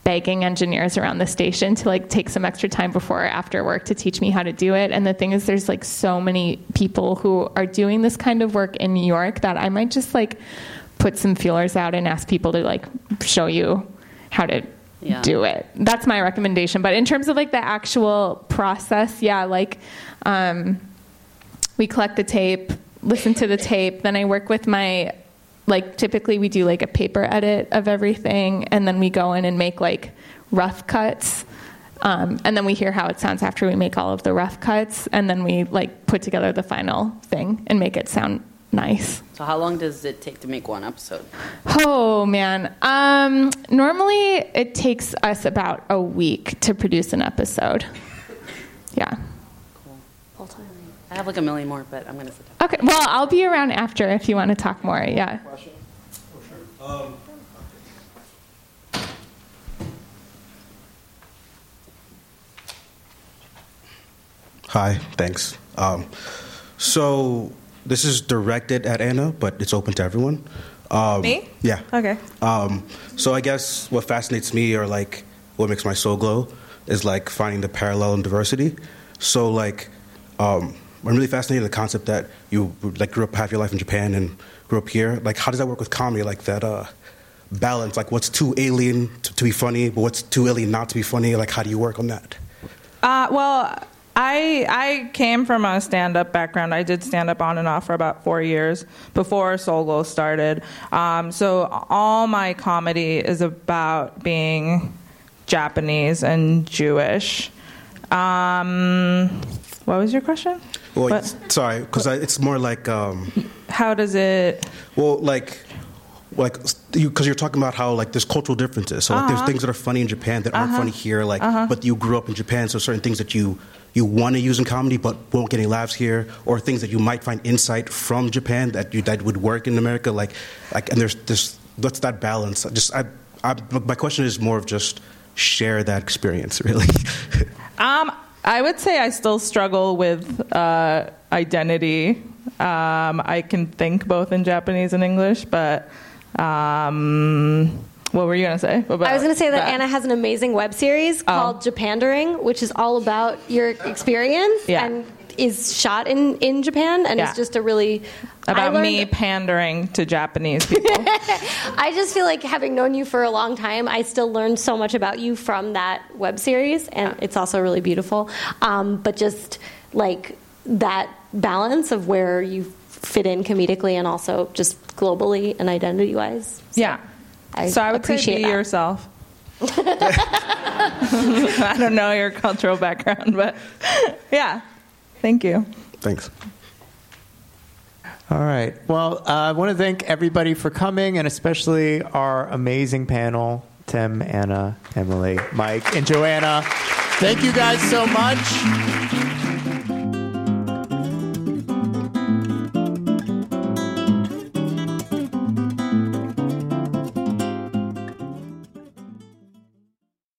begging engineers around the station to like take some extra time before or after work to teach me how to do it. And the thing is there's like so many people who are doing this kind of work in new york that i might just like put some feelers out and ask people to like show you how to Yeah. do it. That's my recommendation. But in terms of like the actual process yeah like um, we collect the tape listen to the tape. Then i work with my like typically we do like a paper edit of everything and then we go in and make like rough cuts um, and then we hear how it sounds after we make all of the rough cuts and then we like put together the final thing and make it sound nice So how long does it take to make one episode? Oh man. Um, normally it takes us about a week to produce an episode. Yeah. I have like a million more, but I'm gonna sit down. Okay. Well, I'll be around after if you want to talk more. Yeah. Sure. Hi, thanks. Um, so this is directed at Anna, but it's open to everyone. Um, Me? Yeah. Okay. Um, so I guess what fascinates me, or like what makes my soul glow, is like finding the parallel in diversity. So like, um, I'm really fascinated in the concept that you like grew up half your life in Japan and grew up here. Like, how does that work with comedy? Like that uh, balance. Like, what's too alien to, to be funny, but what's too alien not to be funny? Like, how do you work on that? Uh, well, I I came from a stand-up background. I did stand-up on and off for about four years before Soul Glow started. Um, so all my comedy is about being Japanese and Jewish. Um, what was your question? Well, it's- sorry, because it's more like. Um, How does it? Well, like, like you because you're talking about how like there's cultural differences. So like there's Uh-huh. things that are funny in Japan that aren't Uh-huh. funny here. Like, Uh-huh. but you grew up in Japan, so certain things that you you want to use in comedy but won't get any laughs here, or things that you might find insight from Japan that you that would work in America. Like, like and there's this what's that balance? Just I, I my question is more of just share that experience <laughs> really. Um, I would say I still struggle with uh, identity. Um, I can think both in Japanese and English, but um, what were you gonna say? About I was going to say that that? Anna has an amazing web series Oh. called Japandering, which is all about your experience Yeah. and is shot in, in Japan and Yeah. is just a really about learned- me pandering to Japanese people. <laughs> I just feel like having known you for a long time, I still learned so much about you from that web series, and it's also really beautiful. Um, but just like that balance of where you fit in comedically and also just globally and identity wise. yeah. I so I would appreciate say be that. yourself. <laughs> <laughs> I don't know your cultural background, but yeah. Thank you. Thanks. All right. Well, uh, I want to thank everybody for coming, and especially our amazing panel Tim, Anna, Emily, Mike, and Joanna. Thank you guys so much.